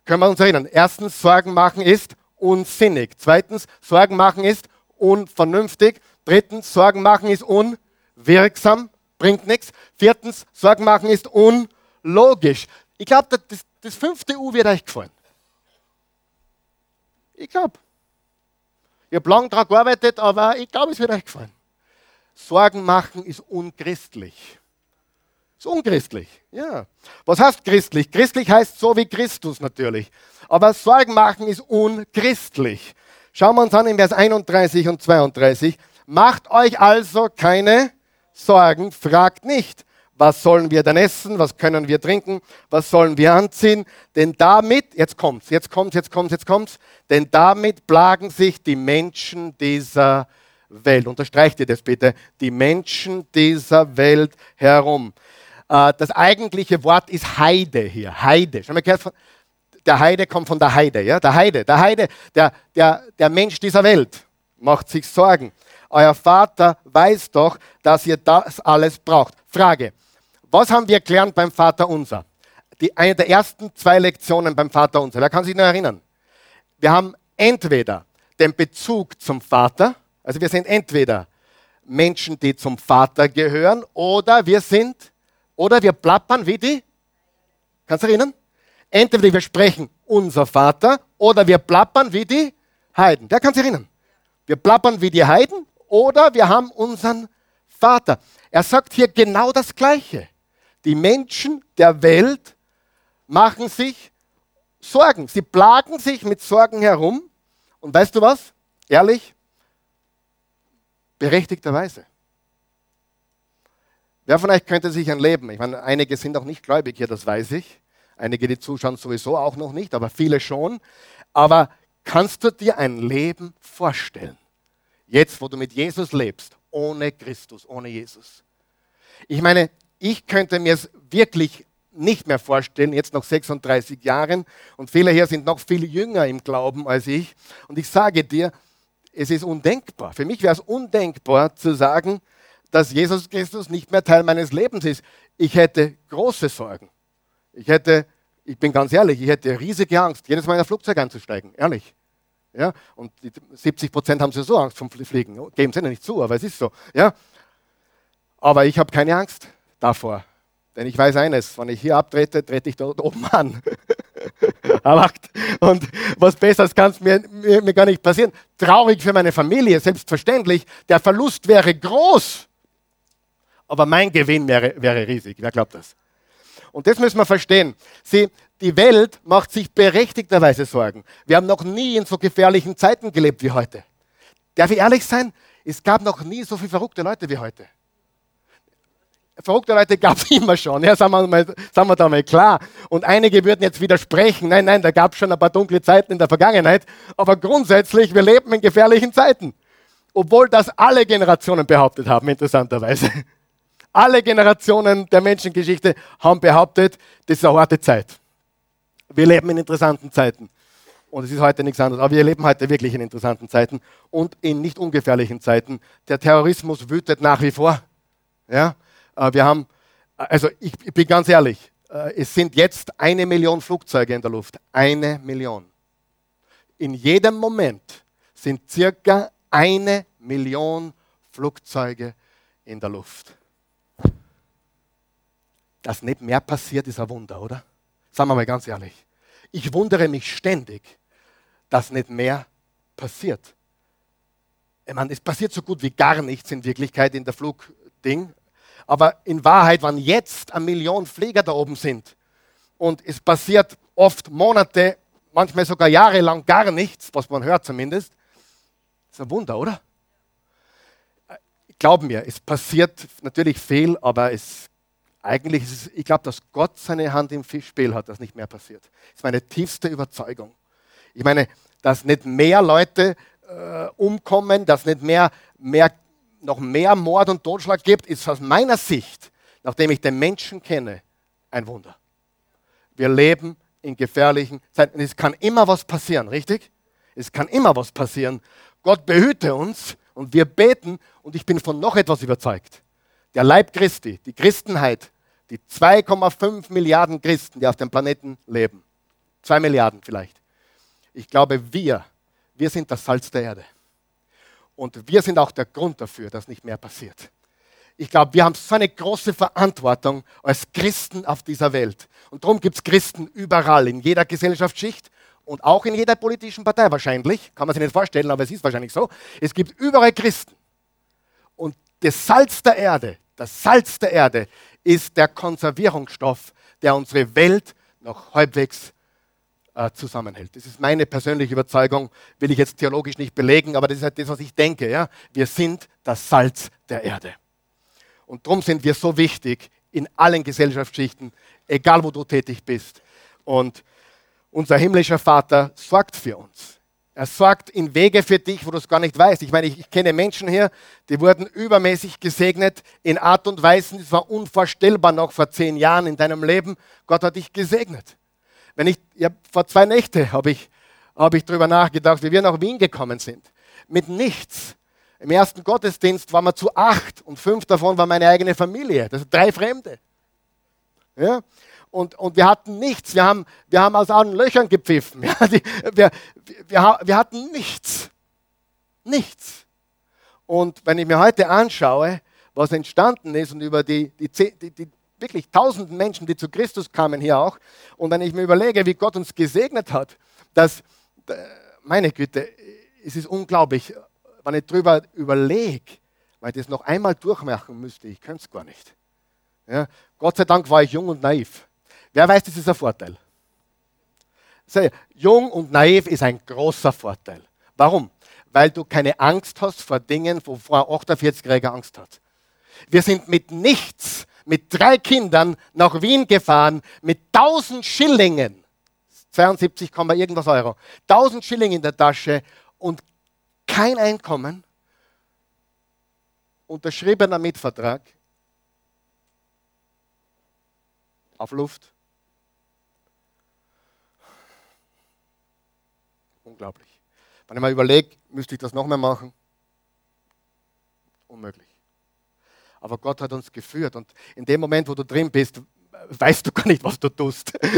Können wir uns erinnern? Erstens, Sorgen machen ist unsinnig. Zweitens, Sorgen machen ist unvernünftig. Drittens, Sorgen machen ist unwirksam, bringt nichts. Viertens, Sorgen machen ist unlogisch. Ich glaube, das, das fünfte U wird euch gefallen. Ich glaube. Ich habe lange daran gearbeitet, aber ich glaube, es wird euch gefallen. Sorgen machen ist unchristlich. Ist unchristlich. Ja. Was heißt christlich? Christlich heißt so wie Christus natürlich. Aber Sorgen machen ist unchristlich. Schauen wir uns an in Vers 31 und 32. Macht euch also keine Sorgen, fragt nicht, was sollen wir denn essen, was können wir trinken, was sollen wir anziehen, denn damit, jetzt kommt's, jetzt kommt's, jetzt kommt's, jetzt kommt's, denn damit plagen sich die Menschen dieser Welt. Unterstreicht ihr das bitte, die Menschen dieser Welt herum. Äh, das eigentliche Wort ist Heide hier. Heide. Schon mal gehört der Heide kommt von der Heide. Ja? Der Heide, der Heide, der, der, der Mensch dieser Welt macht sich Sorgen. Euer Vater weiß doch, dass ihr das alles braucht. Frage, was haben wir gelernt beim Vater Unser? Die, eine der ersten zwei Lektionen beim Vater Unser. Wer kann sich noch erinnern? Wir haben entweder den Bezug zum Vater, also wir sind entweder Menschen, die zum Vater gehören, oder wir sind, oder wir plappern wie die, kannst du erinnern? Entweder wir sprechen unser Vater, oder wir plappern wie die Heiden. Der kann sich erinnern. Wir plappern wie die Heiden, oder wir haben unseren Vater. Er sagt hier genau das Gleiche. Die Menschen der Welt machen sich Sorgen. Sie plagen sich mit Sorgen herum. Und weißt du was? Ehrlich? Berechtigterweise. Wer von euch könnte sich ein Leben, ich meine, einige sind auch nicht gläubig hier, das weiß ich. Einige, die zuschauen, sowieso auch noch nicht, aber viele schon. Aber kannst du dir ein Leben vorstellen? Jetzt, wo du mit Jesus lebst, ohne Christus, ohne Jesus. Ich meine, ich könnte mir es wirklich nicht mehr vorstellen, jetzt noch 36 Jahren. Und viele hier sind noch viel jünger im Glauben als ich. Und ich sage dir, es ist undenkbar. Für mich wäre es undenkbar zu sagen, dass Jesus Christus nicht mehr Teil meines Lebens ist. Ich hätte große Sorgen. Ich hätte, ich bin ganz ehrlich, ich hätte riesige Angst, jedes Mal in ein Flugzeug einzusteigen. Ehrlich. Ja? Und 70 Prozent haben so Angst vom Fliegen. Geben sie nicht zu, aber es ist so. Ja? Aber ich habe keine Angst davor. Denn ich weiß eines, wenn ich hier abtrete, trete ich dort oben an. Und was Besseres kann es mir, mir, mir, gar nicht passieren. Traurig für meine Familie, selbstverständlich. Der Verlust wäre groß. Aber mein Gewinn wäre, wäre riesig. Wer glaubt das? Und das müssen wir verstehen. Sie, die Welt macht sich berechtigterweise Sorgen. Wir haben noch nie in so gefährlichen Zeiten gelebt wie heute. Darf ich ehrlich sein? Es gab noch nie so viele verrückte Leute wie heute verrückte Leute gab es immer schon, ja, sagen wir, mal, sagen wir da mal klar. Und einige würden jetzt widersprechen, nein, nein, da gab es schon ein paar dunkle Zeiten in der Vergangenheit, aber grundsätzlich, wir leben in gefährlichen Zeiten. Obwohl das alle Generationen behauptet haben, interessanterweise. Alle Generationen der Menschengeschichte haben behauptet, das ist eine harte Zeit. Wir leben in interessanten Zeiten. Und es ist heute nichts anderes. Aber wir leben heute wirklich in interessanten Zeiten und in nicht ungefährlichen Zeiten. Der Terrorismus wütet nach wie vor. Ja? Äh, wir haben, also ich, ich bin ganz ehrlich, äh, es sind jetzt eine Million Flugzeuge in der Luft. Eine Million. In jedem Moment sind circa eine Million Flugzeuge in der Luft. Dass nicht mehr passiert, ist ein Wunder, oder? Sagen wir mal ganz ehrlich. Ich wundere mich ständig, dass nicht mehr passiert. Ich meine, es passiert so gut wie gar nichts in Wirklichkeit in der Flugding, aber in Wahrheit, wenn jetzt eine Million Pfleger da oben sind und es passiert oft Monate, manchmal sogar jahrelang gar nichts, was man hört zumindest, ist ein Wunder, oder? Glaub mir, es passiert natürlich viel, aber es, eigentlich ist es, ich glaube, dass Gott seine Hand im Spiel hat, dass nicht mehr passiert. Das ist meine tiefste Überzeugung. Ich meine, dass nicht mehr Leute äh, umkommen, dass nicht mehr, mehr noch mehr Mord und Totschlag gibt, ist aus meiner Sicht, nachdem ich den Menschen kenne, ein Wunder. Wir leben in gefährlichen Zeiten. Es kann immer was passieren, richtig? Es kann immer was passieren. Gott behüte uns und wir beten und ich bin von noch etwas überzeugt. Der Leib Christi, die Christenheit, die 2,5 Milliarden Christen, die auf dem Planeten leben, zwei Milliarden vielleicht. Ich glaube, wir, wir sind das Salz der Erde. Und wir sind auch der Grund dafür, dass nicht mehr passiert. Ich glaube, wir haben so eine große Verantwortung als Christen auf dieser Welt. Und darum gibt es Christen überall, in jeder Gesellschaftsschicht und auch in jeder politischen Partei wahrscheinlich. Kann man sich nicht vorstellen, aber es ist wahrscheinlich so. Es gibt überall Christen. Und das Salz der Erde, das Salz der Erde ist der Konservierungsstoff, der unsere Welt noch halbwegs äh, zusammenhält. Das ist meine persönliche Überzeugung, will ich jetzt theologisch nicht belegen, aber das ist halt das, was ich denke. Ja? Wir sind das Salz der Erde. Und darum sind wir so wichtig in allen Gesellschaftsschichten, egal wo du tätig bist. Und unser himmlischer Vater sorgt für uns. Er sorgt in Wege für dich, wo du es gar nicht weißt. Ich meine, ich, ich, kenne Menschen hier, die wurden übermäßig gesegnet in Art und Weisen, das war unvorstellbar noch vor zehn Jahren in deinem Leben. Gott hat dich gesegnet. Wenn ich, ja, vor zwei Nächten habe ich, hab ich darüber nachgedacht, wie wir nach Wien gekommen sind. Mit nichts. Im ersten Gottesdienst waren wir zu acht und fünf davon war meine eigene Familie. Das sind drei Fremde. Ja? Und, und wir hatten nichts. Wir haben, wir haben aus allen Löchern gepfiffen. Ja, die, wir, wir, wir hatten nichts. Nichts. Und wenn ich mir heute anschaue, was entstanden ist und über die, die, die, die wirklich tausenden Menschen, die zu Christus kamen hier auch, und wenn ich mir überlege, wie Gott uns gesegnet hat, dass, äh, meine Güte, es ist unglaublich, wenn ich darüber überlege, weil ich das noch einmal durchmachen müsste, ich könnte es gar nicht. Ja, Gott sei Dank war ich jung und naiv. Wer weiß, das ist ein Vorteil. Jung und naiv ist ein großer Vorteil. Warum? Weil du keine Angst hast vor Dingen, wovor ein 48-Jähriger Angst hat. Wir sind mit nichts, mit drei Kindern nach Wien gefahren, mit 1000 Schillingen, 72, irgendwas Euro, 1000 Schilling in der Tasche und kein Einkommen, unterschriebener Mietvertrag, auf Luft. Unglaublich. Wenn ich mal überlege, müsste ich das noch mehr machen? Unmöglich. Aber Gott hat uns geführt und in dem Moment, wo du drin bist, weißt du gar nicht, was du tust.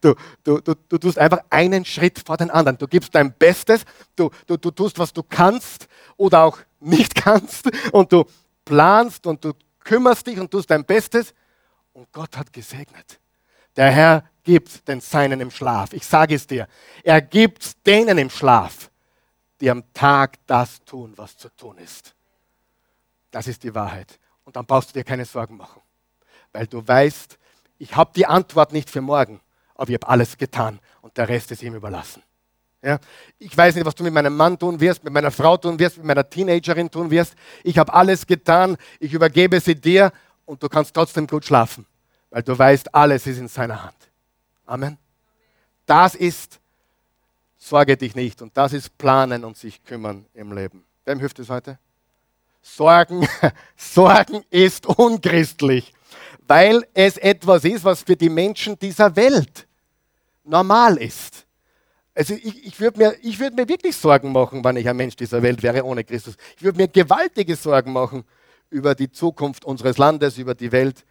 Du, du, du, du tust einfach einen Schritt vor den anderen. Du gibst dein Bestes, du, du, du tust, was du kannst oder auch nicht kannst und du planst und du kümmerst dich und tust dein Bestes und Gott hat gesegnet. Der Herr gibt den Seinen im Schlaf. Ich sage es dir. Er gibt denen im Schlaf, die am Tag das tun, was zu tun ist. Das ist die Wahrheit. Und dann brauchst du dir keine Sorgen machen. Weil du weißt, ich habe die Antwort nicht für morgen, aber ich habe alles getan und der Rest ist ihm überlassen. Ja? Ich weiß nicht, was du mit meinem Mann tun wirst, mit meiner Frau tun wirst, mit meiner Teenagerin tun wirst. Ich habe alles getan, ich übergebe sie dir und du kannst trotzdem gut schlafen, weil du weißt, alles ist in seiner Hand. Amen. Das ist, sorge dich nicht und das ist planen und sich kümmern im Leben. Wem hilft es heute? Sorgen, Sorgen ist unchristlich, weil es etwas ist, was für die Menschen dieser Welt normal ist. Also ich, ich würde mir, würd mir wirklich Sorgen machen, wenn ich ein Mensch dieser Welt wäre ohne Christus. Ich würde mir gewaltige Sorgen machen über die Zukunft unseres Landes, über die Welt.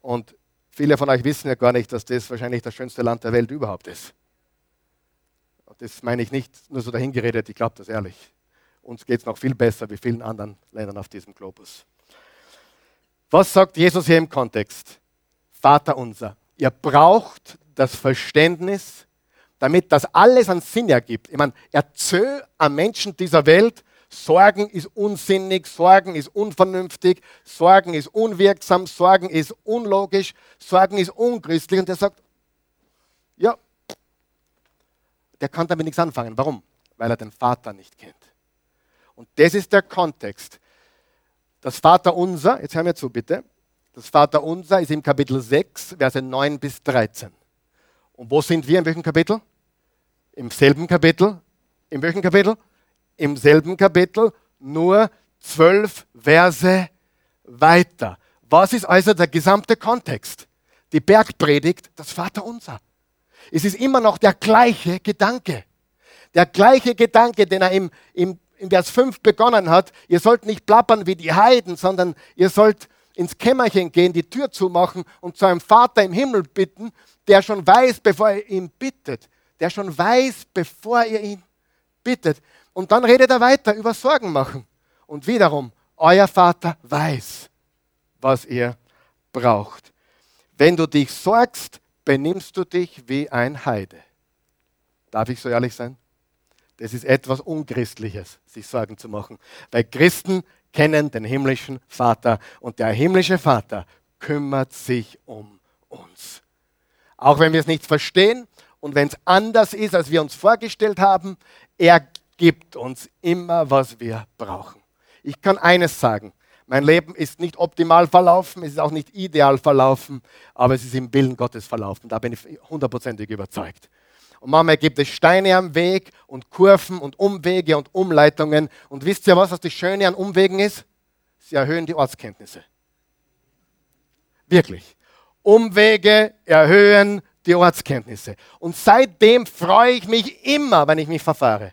Und viele von euch wissen ja gar nicht, dass das wahrscheinlich das schönste Land der Welt überhaupt ist. Das meine ich nicht nur so dahingeredet, ich glaube das ehrlich. Uns geht es noch viel besser wie vielen anderen Ländern auf diesem Globus. Was sagt Jesus hier im Kontext? Vater unser. Ihr braucht das Verständnis, damit das alles einen Sinn ergibt. Ich meine, erzähl am Menschen dieser Welt, Sorgen ist unsinnig, Sorgen ist unvernünftig, Sorgen ist unwirksam, Sorgen ist unlogisch, Sorgen ist unchristlich. Und der sagt, ja, der kann damit nichts anfangen. Warum? Weil er den Vater nicht kennt. Und das ist der Kontext. Das Vaterunser, jetzt hören wir zu bitte, das Vaterunser ist im Kapitel 6, Verse 9 bis 13. Und wo sind wir? In welchem Kapitel? Im selben Kapitel. In welchem Kapitel? Im selben Kapitel, nur zwölf Verse weiter. Was ist also der gesamte Kontext? Die Bergpredigt, das Vaterunser. Es ist immer noch der gleiche Gedanke. Der gleiche Gedanke, den er im, im in Vers 5 begonnen hat, ihr sollt nicht plappern wie die Heiden, sondern ihr sollt ins Kämmerchen gehen, die Tür zumachen und zu einem Vater im Himmel bitten, der schon weiß, bevor ihr ihn bittet. Der schon weiß, bevor ihr ihn bittet. Und dann redet er weiter über Sorgen machen. Und wiederum, euer Vater weiß, was ihr braucht. Wenn du dich sorgst, benimmst du dich wie ein Heide. Darf ich so ehrlich sein? Das ist etwas Unchristliches, sich Sorgen zu machen. Weil Christen kennen den himmlischen Vater und der himmlische Vater kümmert sich um uns. Auch wenn wir es nicht verstehen und wenn es anders ist, als wir uns vorgestellt haben, er gibt uns immer, was wir brauchen. Ich kann eines sagen, mein Leben ist nicht optimal verlaufen, es ist auch nicht ideal verlaufen, aber es ist im Willen Gottes verlaufen. Da bin ich hundertprozentig überzeugt. Und manchmal gibt es Steine am Weg und Kurven und Umwege und Umleitungen. Und wisst ihr was, was das Schöne an Umwegen ist? Sie erhöhen die Ortskenntnisse. Wirklich. Umwege erhöhen die Ortskenntnisse. Und seitdem freue ich mich immer, wenn ich mich verfahre.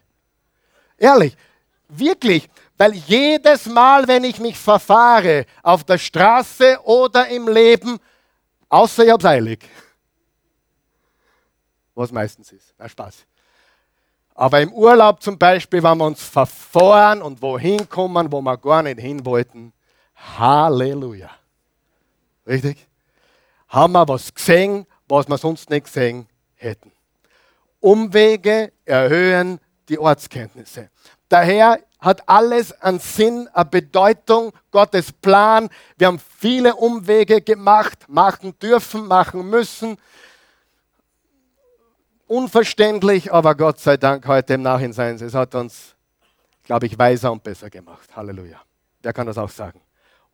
Ehrlich, wirklich. Weil jedes Mal, wenn ich mich verfahre, auf der Straße oder im Leben, außer ich habe eilig, was meistens ist. Na, Spaß. Aber im Urlaub zum Beispiel, wenn wir uns verfahren und wohin kommen, wo wir gar nicht hin wollten, Halleluja. Richtig? Haben wir was gesehen, was wir sonst nicht gesehen hätten. Umwege erhöhen die Ortskenntnisse. Daher hat alles einen Sinn, eine Bedeutung, Gottes Plan. Wir haben viele Umwege gemacht, machen dürfen, machen müssen. Unverständlich, aber Gott sei Dank heute im Nachhinein. Es hat uns, glaube ich, weiser und besser gemacht. Halleluja. Wer kann das auch sagen?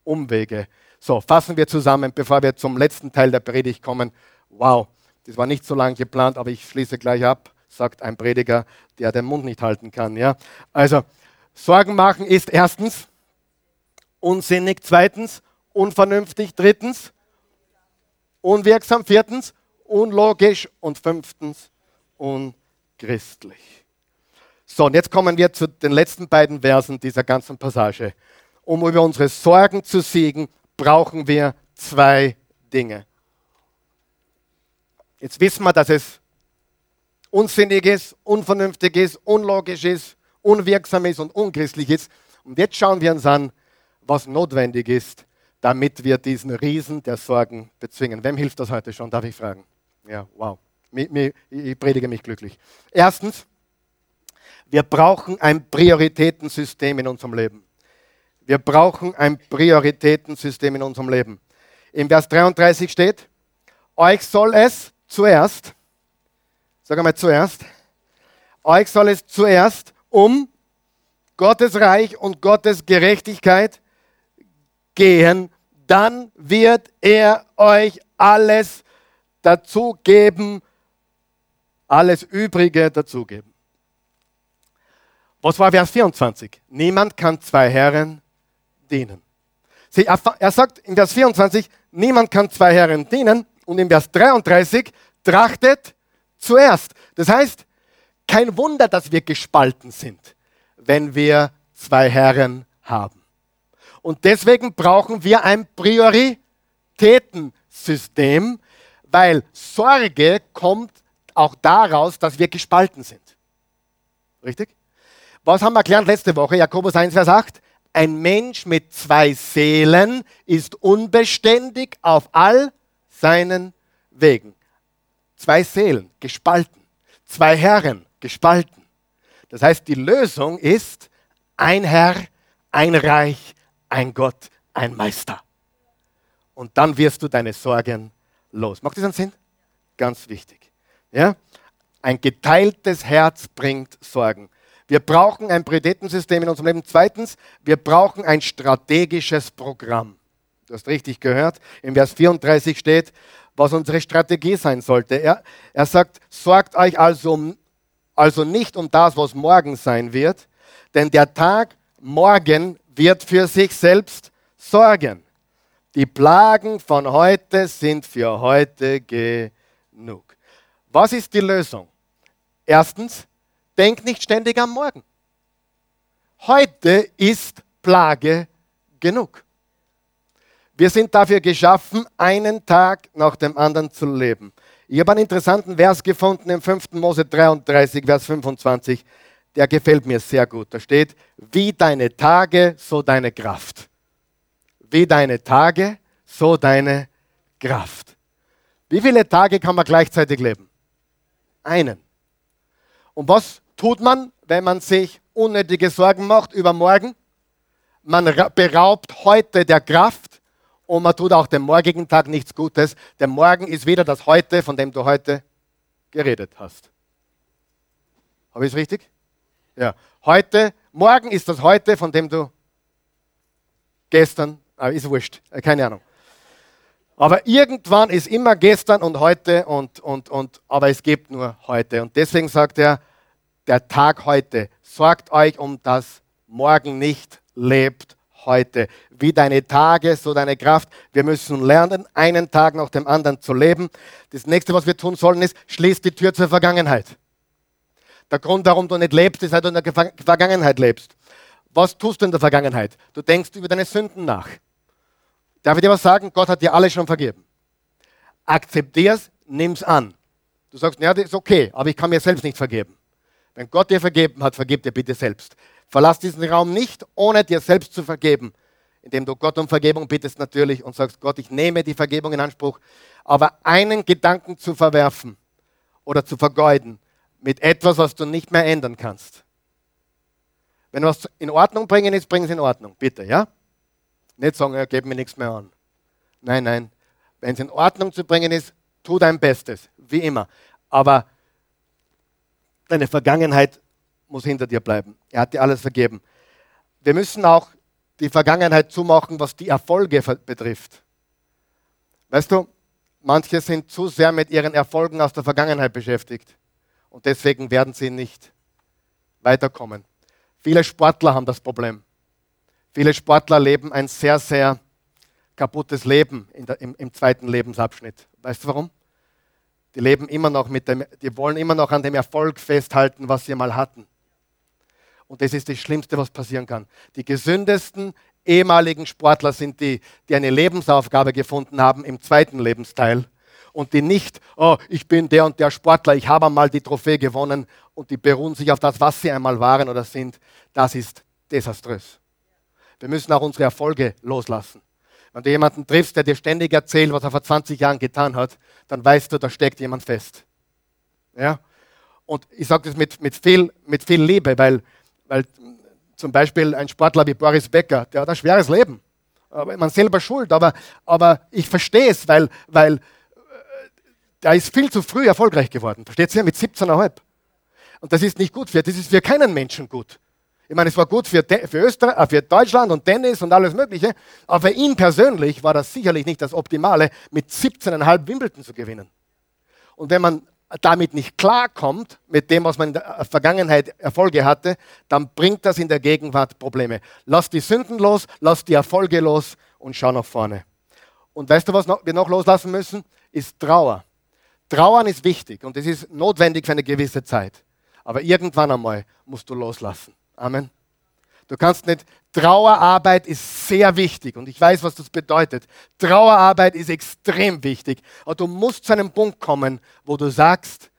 Umwege. So, fassen wir zusammen, bevor wir zum letzten Teil der Predigt kommen. Wow, das war nicht so lange geplant, aber ich schließe gleich ab, sagt ein Prediger, der den Mund nicht halten kann. Ja? Also, Sorgen machen ist erstens unsinnig, zweitens unvernünftig, drittens unwirksam, viertens unlogisch und fünftens unchristlich. So, und jetzt kommen wir zu den letzten beiden Versen dieser ganzen Passage. Um über unsere Sorgen zu siegen, brauchen wir zwei Dinge. Jetzt wissen wir, dass es unsinnig ist, unvernünftig ist, unlogisch ist, unwirksam ist und unchristlich ist. Und jetzt schauen wir uns an, was notwendig ist, damit wir diesen Riesen der Sorgen bezwingen. Wem hilft das heute schon, darf ich fragen? Ja, wow. Ich predige mich glücklich. Erstens, wir brauchen ein Prioritätensystem in unserem Leben. Wir brauchen ein Prioritätensystem in unserem Leben. Im Vers 33 steht, euch soll es zuerst, sag einmal zuerst, euch soll es zuerst um Gottes Reich und Gottes Gerechtigkeit gehen, dann wird er euch alles dazu geben, alles Übrige dazugeben. Was war Vers 24? Niemand kann zwei Herren dienen. Er sagt in Vers 24, niemand kann zwei Herren dienen. Und in Vers 33, trachtet zuerst. Das heißt, kein Wunder, dass wir gespalten sind, wenn wir zwei Herren haben. Und deswegen brauchen wir ein Prioritätensystem, weil Sorge kommt auch daraus, dass wir gespalten sind. Richtig? Was haben wir gelernt letzte Woche? Jakobus 1, Vers 8. Ein Mensch mit zwei Seelen ist unbeständig auf all seinen Wegen. Zwei Seelen gespalten, zwei Herren gespalten. Das heißt, die Lösung ist ein Herr, ein Reich, ein Gott, ein Meister. Und dann wirst du deine Sorgen los. Macht das einen Sinn? Ganz wichtig. Ja? Ein geteiltes Herz bringt Sorgen. Wir brauchen ein Prioritätensystem in unserem Leben. Zweitens, wir brauchen ein strategisches Programm. Du hast richtig gehört. Im Vers 34 steht, was unsere Strategie sein sollte. Er, er sagt, sorgt euch also, also nicht um das, was morgen sein wird, denn der Tag morgen wird für sich selbst sorgen. Die Plagen von heute sind für heute genug. Was ist die Lösung? Erstens, denk nicht ständig am Morgen. Heute ist Plage genug. Wir sind dafür geschaffen, einen Tag nach dem anderen zu leben. Ich habe einen interessanten Vers gefunden im 5. Mose 33, Vers 25. Der gefällt mir sehr gut. Da steht, wie deine Tage, so deine Kraft. Wie deine Tage, so deine Kraft. Wie viele Tage kann man gleichzeitig leben? Einen. Und was tut man, wenn man sich unnötige Sorgen macht über morgen? Man beraubt heute der Kraft und man tut auch dem morgigen Tag nichts Gutes. Der Morgen ist wieder das Heute, von dem du heute geredet hast. Habe ich es richtig? Ja. Heute, morgen ist das Heute, von dem du gestern, ah, ist wurscht, äh, keine Ahnung. Aber irgendwann ist immer gestern und heute und, und, und, aber es gibt nur heute. Und deswegen sagt er, der Tag heute, sorgt euch um das Morgen nicht, lebt heute. Wie deine Tage, so deine Kraft. Wir müssen lernen, einen Tag nach dem anderen zu leben. Das nächste, was wir tun sollen, ist, schließ die Tür zur Vergangenheit. Der Grund, warum du nicht lebst, ist, weil du in der Vergangenheit lebst. Was tust du in der Vergangenheit? Du denkst über deine Sünden nach. Darf ich dir was sagen? Gott hat dir alles schon vergeben. Akzeptier's, nimm's an. Du sagst, ja, das ist okay, aber ich kann mir selbst nicht vergeben. Wenn Gott dir vergeben hat, vergib dir bitte selbst. Verlass diesen Raum nicht, ohne dir selbst zu vergeben, indem du Gott um Vergebung bittest natürlich und sagst, Gott, ich nehme die Vergebung in Anspruch. Aber einen Gedanken zu verwerfen oder zu vergeuden mit etwas, was du nicht mehr ändern kannst. Wenn was in Ordnung bringen ist, bring es in Ordnung, bitte, ja? Nicht sagen, ja, gib mir nichts mehr an. Nein, nein. Wenn es in Ordnung zu bringen ist, tu dein Bestes, wie immer. Aber deine Vergangenheit muss hinter dir bleiben. Er hat dir alles vergeben. Wir müssen auch die Vergangenheit zumachen, was die Erfolge betrifft. Weißt du, manche sind zu sehr mit ihren Erfolgen aus der Vergangenheit beschäftigt und deswegen werden sie nicht weiterkommen. Viele Sportler haben das Problem. Viele Sportler leben ein sehr, sehr kaputtes Leben der, im, im zweiten Lebensabschnitt. Weißt du warum? Die leben immer noch mit dem, die wollen immer noch an dem Erfolg festhalten, was sie mal hatten. Und das ist das Schlimmste, was passieren kann. Die gesündesten ehemaligen Sportler sind die, die eine Lebensaufgabe gefunden haben im zweiten Lebensteil und die nicht, oh, ich bin der und der Sportler, ich habe einmal die Trophäe gewonnen und die beruhen sich auf das, was sie einmal waren oder sind. Das ist desaströs. Wir müssen auch unsere Erfolge loslassen. Wenn du jemanden triffst, der dir ständig erzählt, was er vor 20 Jahren getan hat, dann weißt du, da steckt jemand fest. Ja? Und ich sage das mit, mit, viel, mit viel Liebe, weil, weil zum Beispiel ein Sportler wie Boris Becker, der hat ein schweres Leben. Aber man selber schuld, aber, aber ich verstehe es, weil, weil äh, der ist viel zu früh erfolgreich geworden. Versteht ihr? Mit 17,5. Und das ist nicht gut für, das ist für keinen Menschen gut. Ich meine, es war gut für, für, Österreich, äh, für Deutschland und Tennis und alles Mögliche, aber für ihn persönlich war das sicherlich nicht das Optimale, mit 17,5 Wimbledon zu gewinnen. Und wenn man damit nicht klarkommt, mit dem, was man in der Vergangenheit Erfolge hatte, dann bringt das in der Gegenwart Probleme. Lass die Sünden los, lass die Erfolge los und schau nach vorne. Und weißt du, was wir noch loslassen müssen? Ist Trauer. Trauern ist wichtig und es ist notwendig für eine gewisse Zeit. Aber irgendwann einmal musst du loslassen. Amen. Du kannst nicht, Trauerarbeit ist sehr wichtig und ich weiß, was das bedeutet. Trauerarbeit ist extrem wichtig. Aber du musst zu einem Punkt kommen, wo du sagst,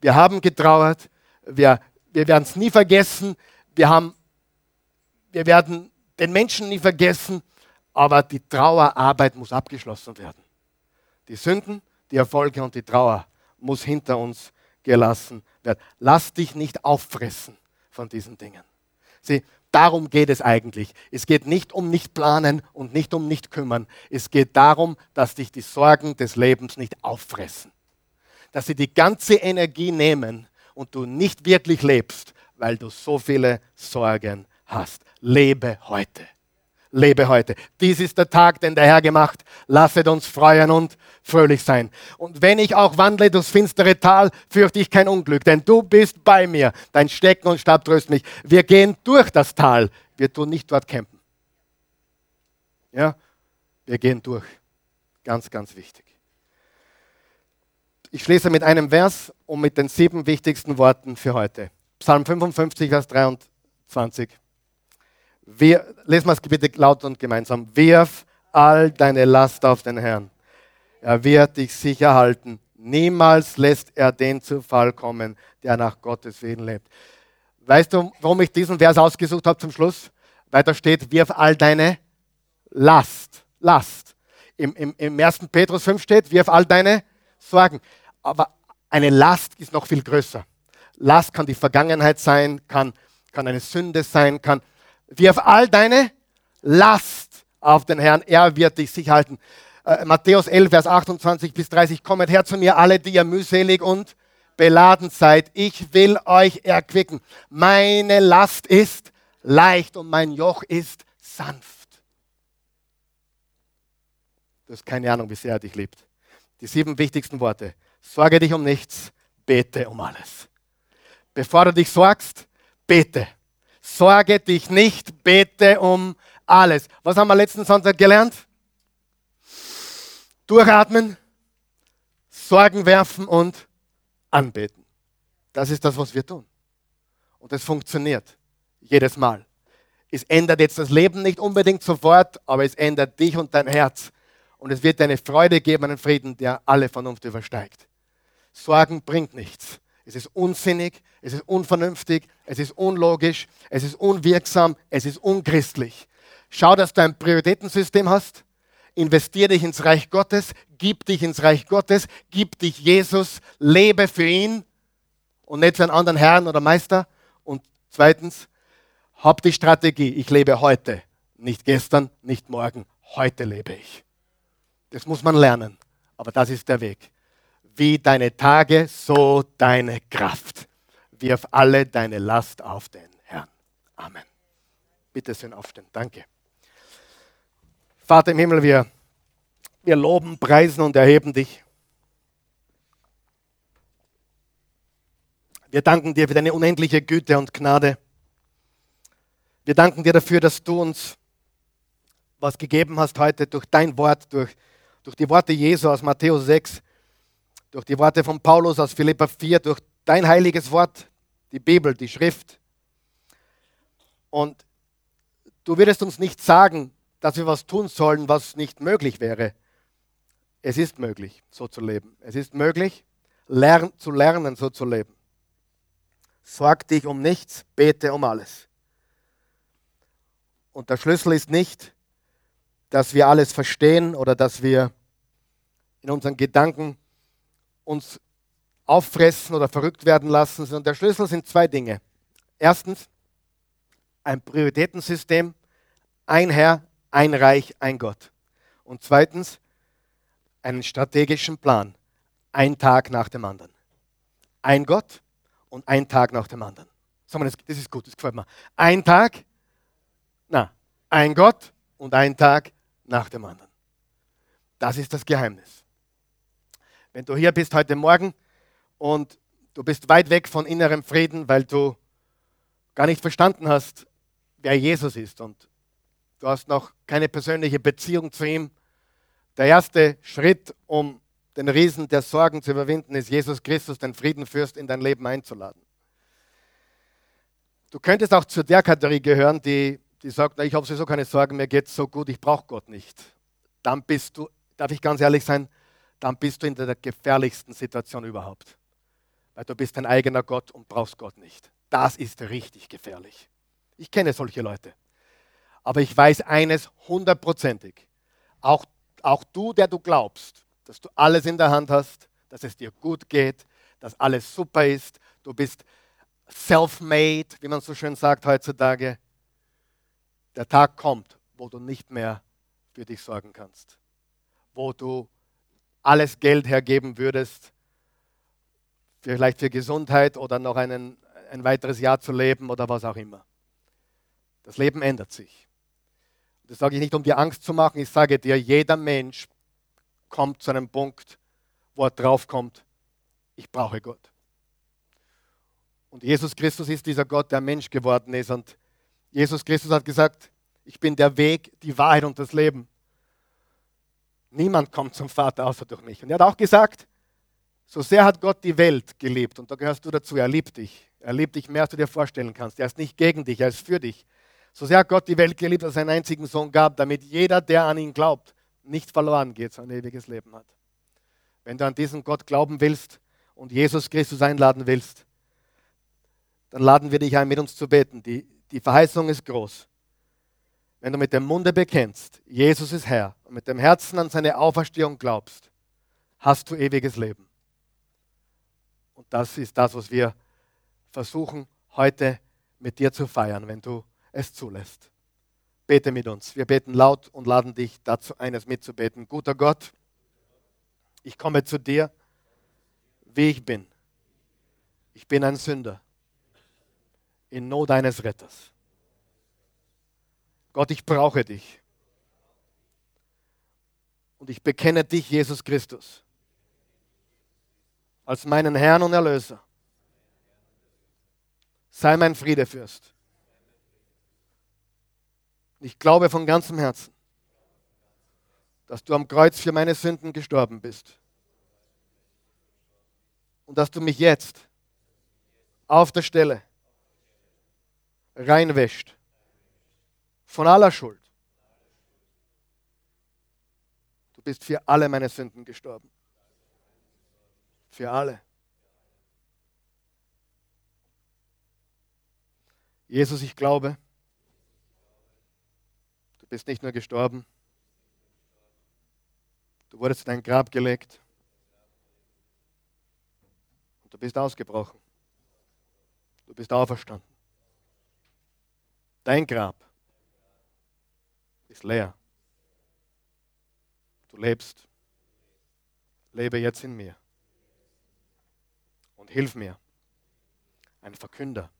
wir haben getrauert, wir, wir werden es nie vergessen, wir, haben, wir werden den Menschen nie vergessen, aber die Trauerarbeit muss abgeschlossen werden. Die Sünden, die Erfolge und die Trauer muss hinter uns gelassen werden. Lass dich nicht auffressen von diesen Dingen. Sieh, darum geht es eigentlich. Es geht nicht um nicht planen und nicht um nicht kümmern. Es geht darum, dass dich die Sorgen des Lebens nicht auffressen. Dass sie die ganze Energie nehmen und du nicht wirklich lebst, weil du so viele Sorgen hast. Lebe heute lebe heute. Dies ist der Tag, den der Herr gemacht. Lasset uns freuen und fröhlich sein. Und wenn ich auch wandle durchs finstere Tal, fürchte ich kein Unglück, denn du bist bei mir. Dein Stecken und Stab tröst mich. Wir gehen durch das Tal. Wir tun nicht dort campen. Ja, wir gehen durch. Ganz, ganz wichtig. Ich schließe mit einem Vers und mit den sieben wichtigsten Worten für heute. Psalm 55, Vers 23. Wir, lesen wir es bitte laut und gemeinsam. Wirf all deine Last auf den Herrn. Er wird dich sicher halten. Niemals lässt er den zu Fall kommen, der nach Gottes Willen lebt. Weißt du, warum ich diesen Vers ausgesucht habe zum Schluss? Weil da steht, wirf all deine Last. Last. Im, im, Im 1. Petrus 5 steht, wirf all deine Sorgen. Aber eine Last ist noch viel größer. Last kann die Vergangenheit sein, kann, kann eine Sünde sein, kann, Wirf all deine Last auf den Herrn, er wird dich sich halten. Äh, Matthäus 11, Vers 28 bis 30, kommet her zu mir, alle, die ihr mühselig und beladen seid. Ich will euch erquicken. Meine Last ist leicht und mein Joch ist sanft. Du hast keine Ahnung, wie sehr er dich liebt. Die sieben wichtigsten Worte. Sorge dich um nichts, bete um alles. Bevor du dich sorgst, bete. Sorge dich nicht, bete um alles. Was haben wir letzten Sonntag gelernt? Durchatmen, Sorgen werfen und anbeten. Das ist das, was wir tun. Und es funktioniert jedes Mal. Es ändert jetzt das Leben nicht unbedingt sofort, aber es ändert dich und dein Herz. Und es wird dir eine Freude geben, einen Frieden, der alle Vernunft übersteigt. Sorgen bringt nichts. Es ist unsinnig, es ist unvernünftig, es ist unlogisch, es ist unwirksam, es ist unchristlich. Schau, dass du ein Prioritätensystem hast. Investier dich ins Reich Gottes, gib dich ins Reich Gottes, gib dich Jesus, lebe für ihn und nicht für einen anderen Herrn oder Meister. Und zweitens, hab die Strategie, ich lebe heute, nicht gestern, nicht morgen, heute lebe ich. Das muss man lernen, aber das ist der Weg. Wie deine Tage, so deine Kraft. Wirf alle deine Last auf den Herrn. Amen. Bitte schön aufstehen. Danke. Vater im Himmel, wir, wir loben, preisen und erheben dich. Wir danken dir für deine unendliche Güte und Gnade. Wir danken dir dafür, dass du uns was gegeben hast heute durch dein Wort, durch, durch die Worte Jesu aus Matthäus 6, durch die Worte von Paulus aus Philippa 4, durch dein heiliges Wort, die Bibel, die Schrift. Und du wirst uns nicht sagen, dass wir was tun sollen, was nicht möglich wäre. Es ist möglich, so zu leben. Es ist möglich, lern, zu lernen, so zu leben. Sorg dich um nichts, bete um alles. Und der Schlüssel ist nicht, dass wir alles verstehen oder dass wir in unseren Gedanken uns auffressen oder verrückt werden lassen, sondern der Schlüssel sind zwei Dinge. Erstens, ein Prioritätensystem, ein Herr, ein Reich, ein Gott. Und zweitens, einen strategischen Plan, ein Tag nach dem anderen. Ein Gott und ein Tag nach dem anderen. Sag mal, das ist gut, das gefällt mir. Ein Tag, na, ein Gott und ein Tag nach dem anderen. Das ist das Geheimnis. Wenn du hier bist heute Morgen und du bist weit weg von innerem Frieden, weil du gar nicht verstanden hast, wer Jesus ist und du hast noch keine persönliche Beziehung zu ihm. Der erste Schritt, um den Riesen der Sorgen zu überwinden, ist Jesus Christus, den Friedenfürst, in dein Leben einzuladen. Du könntest auch zu der Kategorie gehören, die, die sagt, na, ich habe sowieso keine Sorgen, mir geht so gut, ich brauche Gott nicht. Dann bist du, darf ich ganz ehrlich sein, dann bist du in der gefährlichsten Situation überhaupt. Weil du bist dein eigener Gott und brauchst Gott nicht. Das ist richtig gefährlich. Ich kenne solche Leute. Aber ich weiß eines hundertprozentig. Auch, auch du, der du glaubst, dass du alles in der Hand hast, dass es dir gut geht, dass alles super ist, du bist self-made, wie man so schön sagt heutzutage. Der Tag kommt, wo du nicht mehr für dich sorgen kannst, wo du alles Geld hergeben würdest, vielleicht für Gesundheit oder noch einen, ein weiteres Jahr zu leben oder was auch immer. Das Leben ändert sich. Das sage ich nicht, um dir Angst zu machen. Ich sage dir, jeder Mensch kommt zu einem Punkt, wo er draufkommt, ich brauche Gott. Und Jesus Christus ist dieser Gott, der Mensch geworden ist. Und Jesus Christus hat gesagt, ich bin der Weg, die Wahrheit und das Leben. Niemand kommt zum Vater außer durch mich. Und er hat auch gesagt, so sehr hat Gott die Welt geliebt. Und da gehörst du dazu. Er liebt dich. Er liebt dich mehr, als du dir vorstellen kannst. Er ist nicht gegen dich, er ist für dich. So sehr hat Gott die Welt geliebt, dass er einen einzigen Sohn gab, damit jeder, der an ihn glaubt, nicht verloren geht, sondern ewiges Leben hat. Wenn du an diesen Gott glauben willst und Jesus Christus einladen willst, dann laden wir dich ein, mit uns zu beten. Die, die Verheißung ist groß. Wenn du mit dem Munde bekennst, Jesus ist Herr, und mit dem Herzen an seine Auferstehung glaubst, hast du ewiges Leben. Und das ist das, was wir versuchen heute mit dir zu feiern, wenn du es zulässt. Bete mit uns. Wir beten laut und laden dich dazu eines mitzubeten. Guter Gott, ich komme zu dir, wie ich bin. Ich bin ein Sünder in Not eines Retters. Gott, ich brauche dich. Und ich bekenne dich, Jesus Christus, als meinen Herrn und Erlöser. Sei mein Friedefürst. Ich glaube von ganzem Herzen, dass du am Kreuz für meine Sünden gestorben bist. Und dass du mich jetzt auf der Stelle reinwäscht von aller Schuld. Du bist für alle meine Sünden gestorben. Für alle. Jesus, ich glaube, du bist nicht nur gestorben, du wurdest in ein Grab gelegt und du bist ausgebrochen. Du bist auferstanden. Dein Grab ist leer. Du lebst. Lebe jetzt in mir. Und hilf mir, ein Verkünder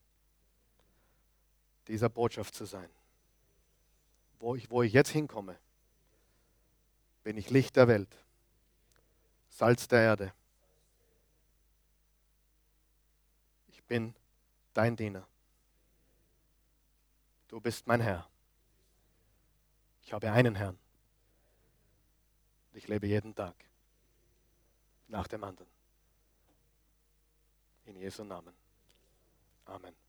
dieser Botschaft zu sein. Wo ich, wo ich jetzt hinkomme, bin ich Licht der Welt, Salz der Erde. Ich bin dein Diener. Du bist mein Herr. Ich habe einen Herrn. Ich lebe jeden Tag nach dem anderen. In Jesu Namen. Amen.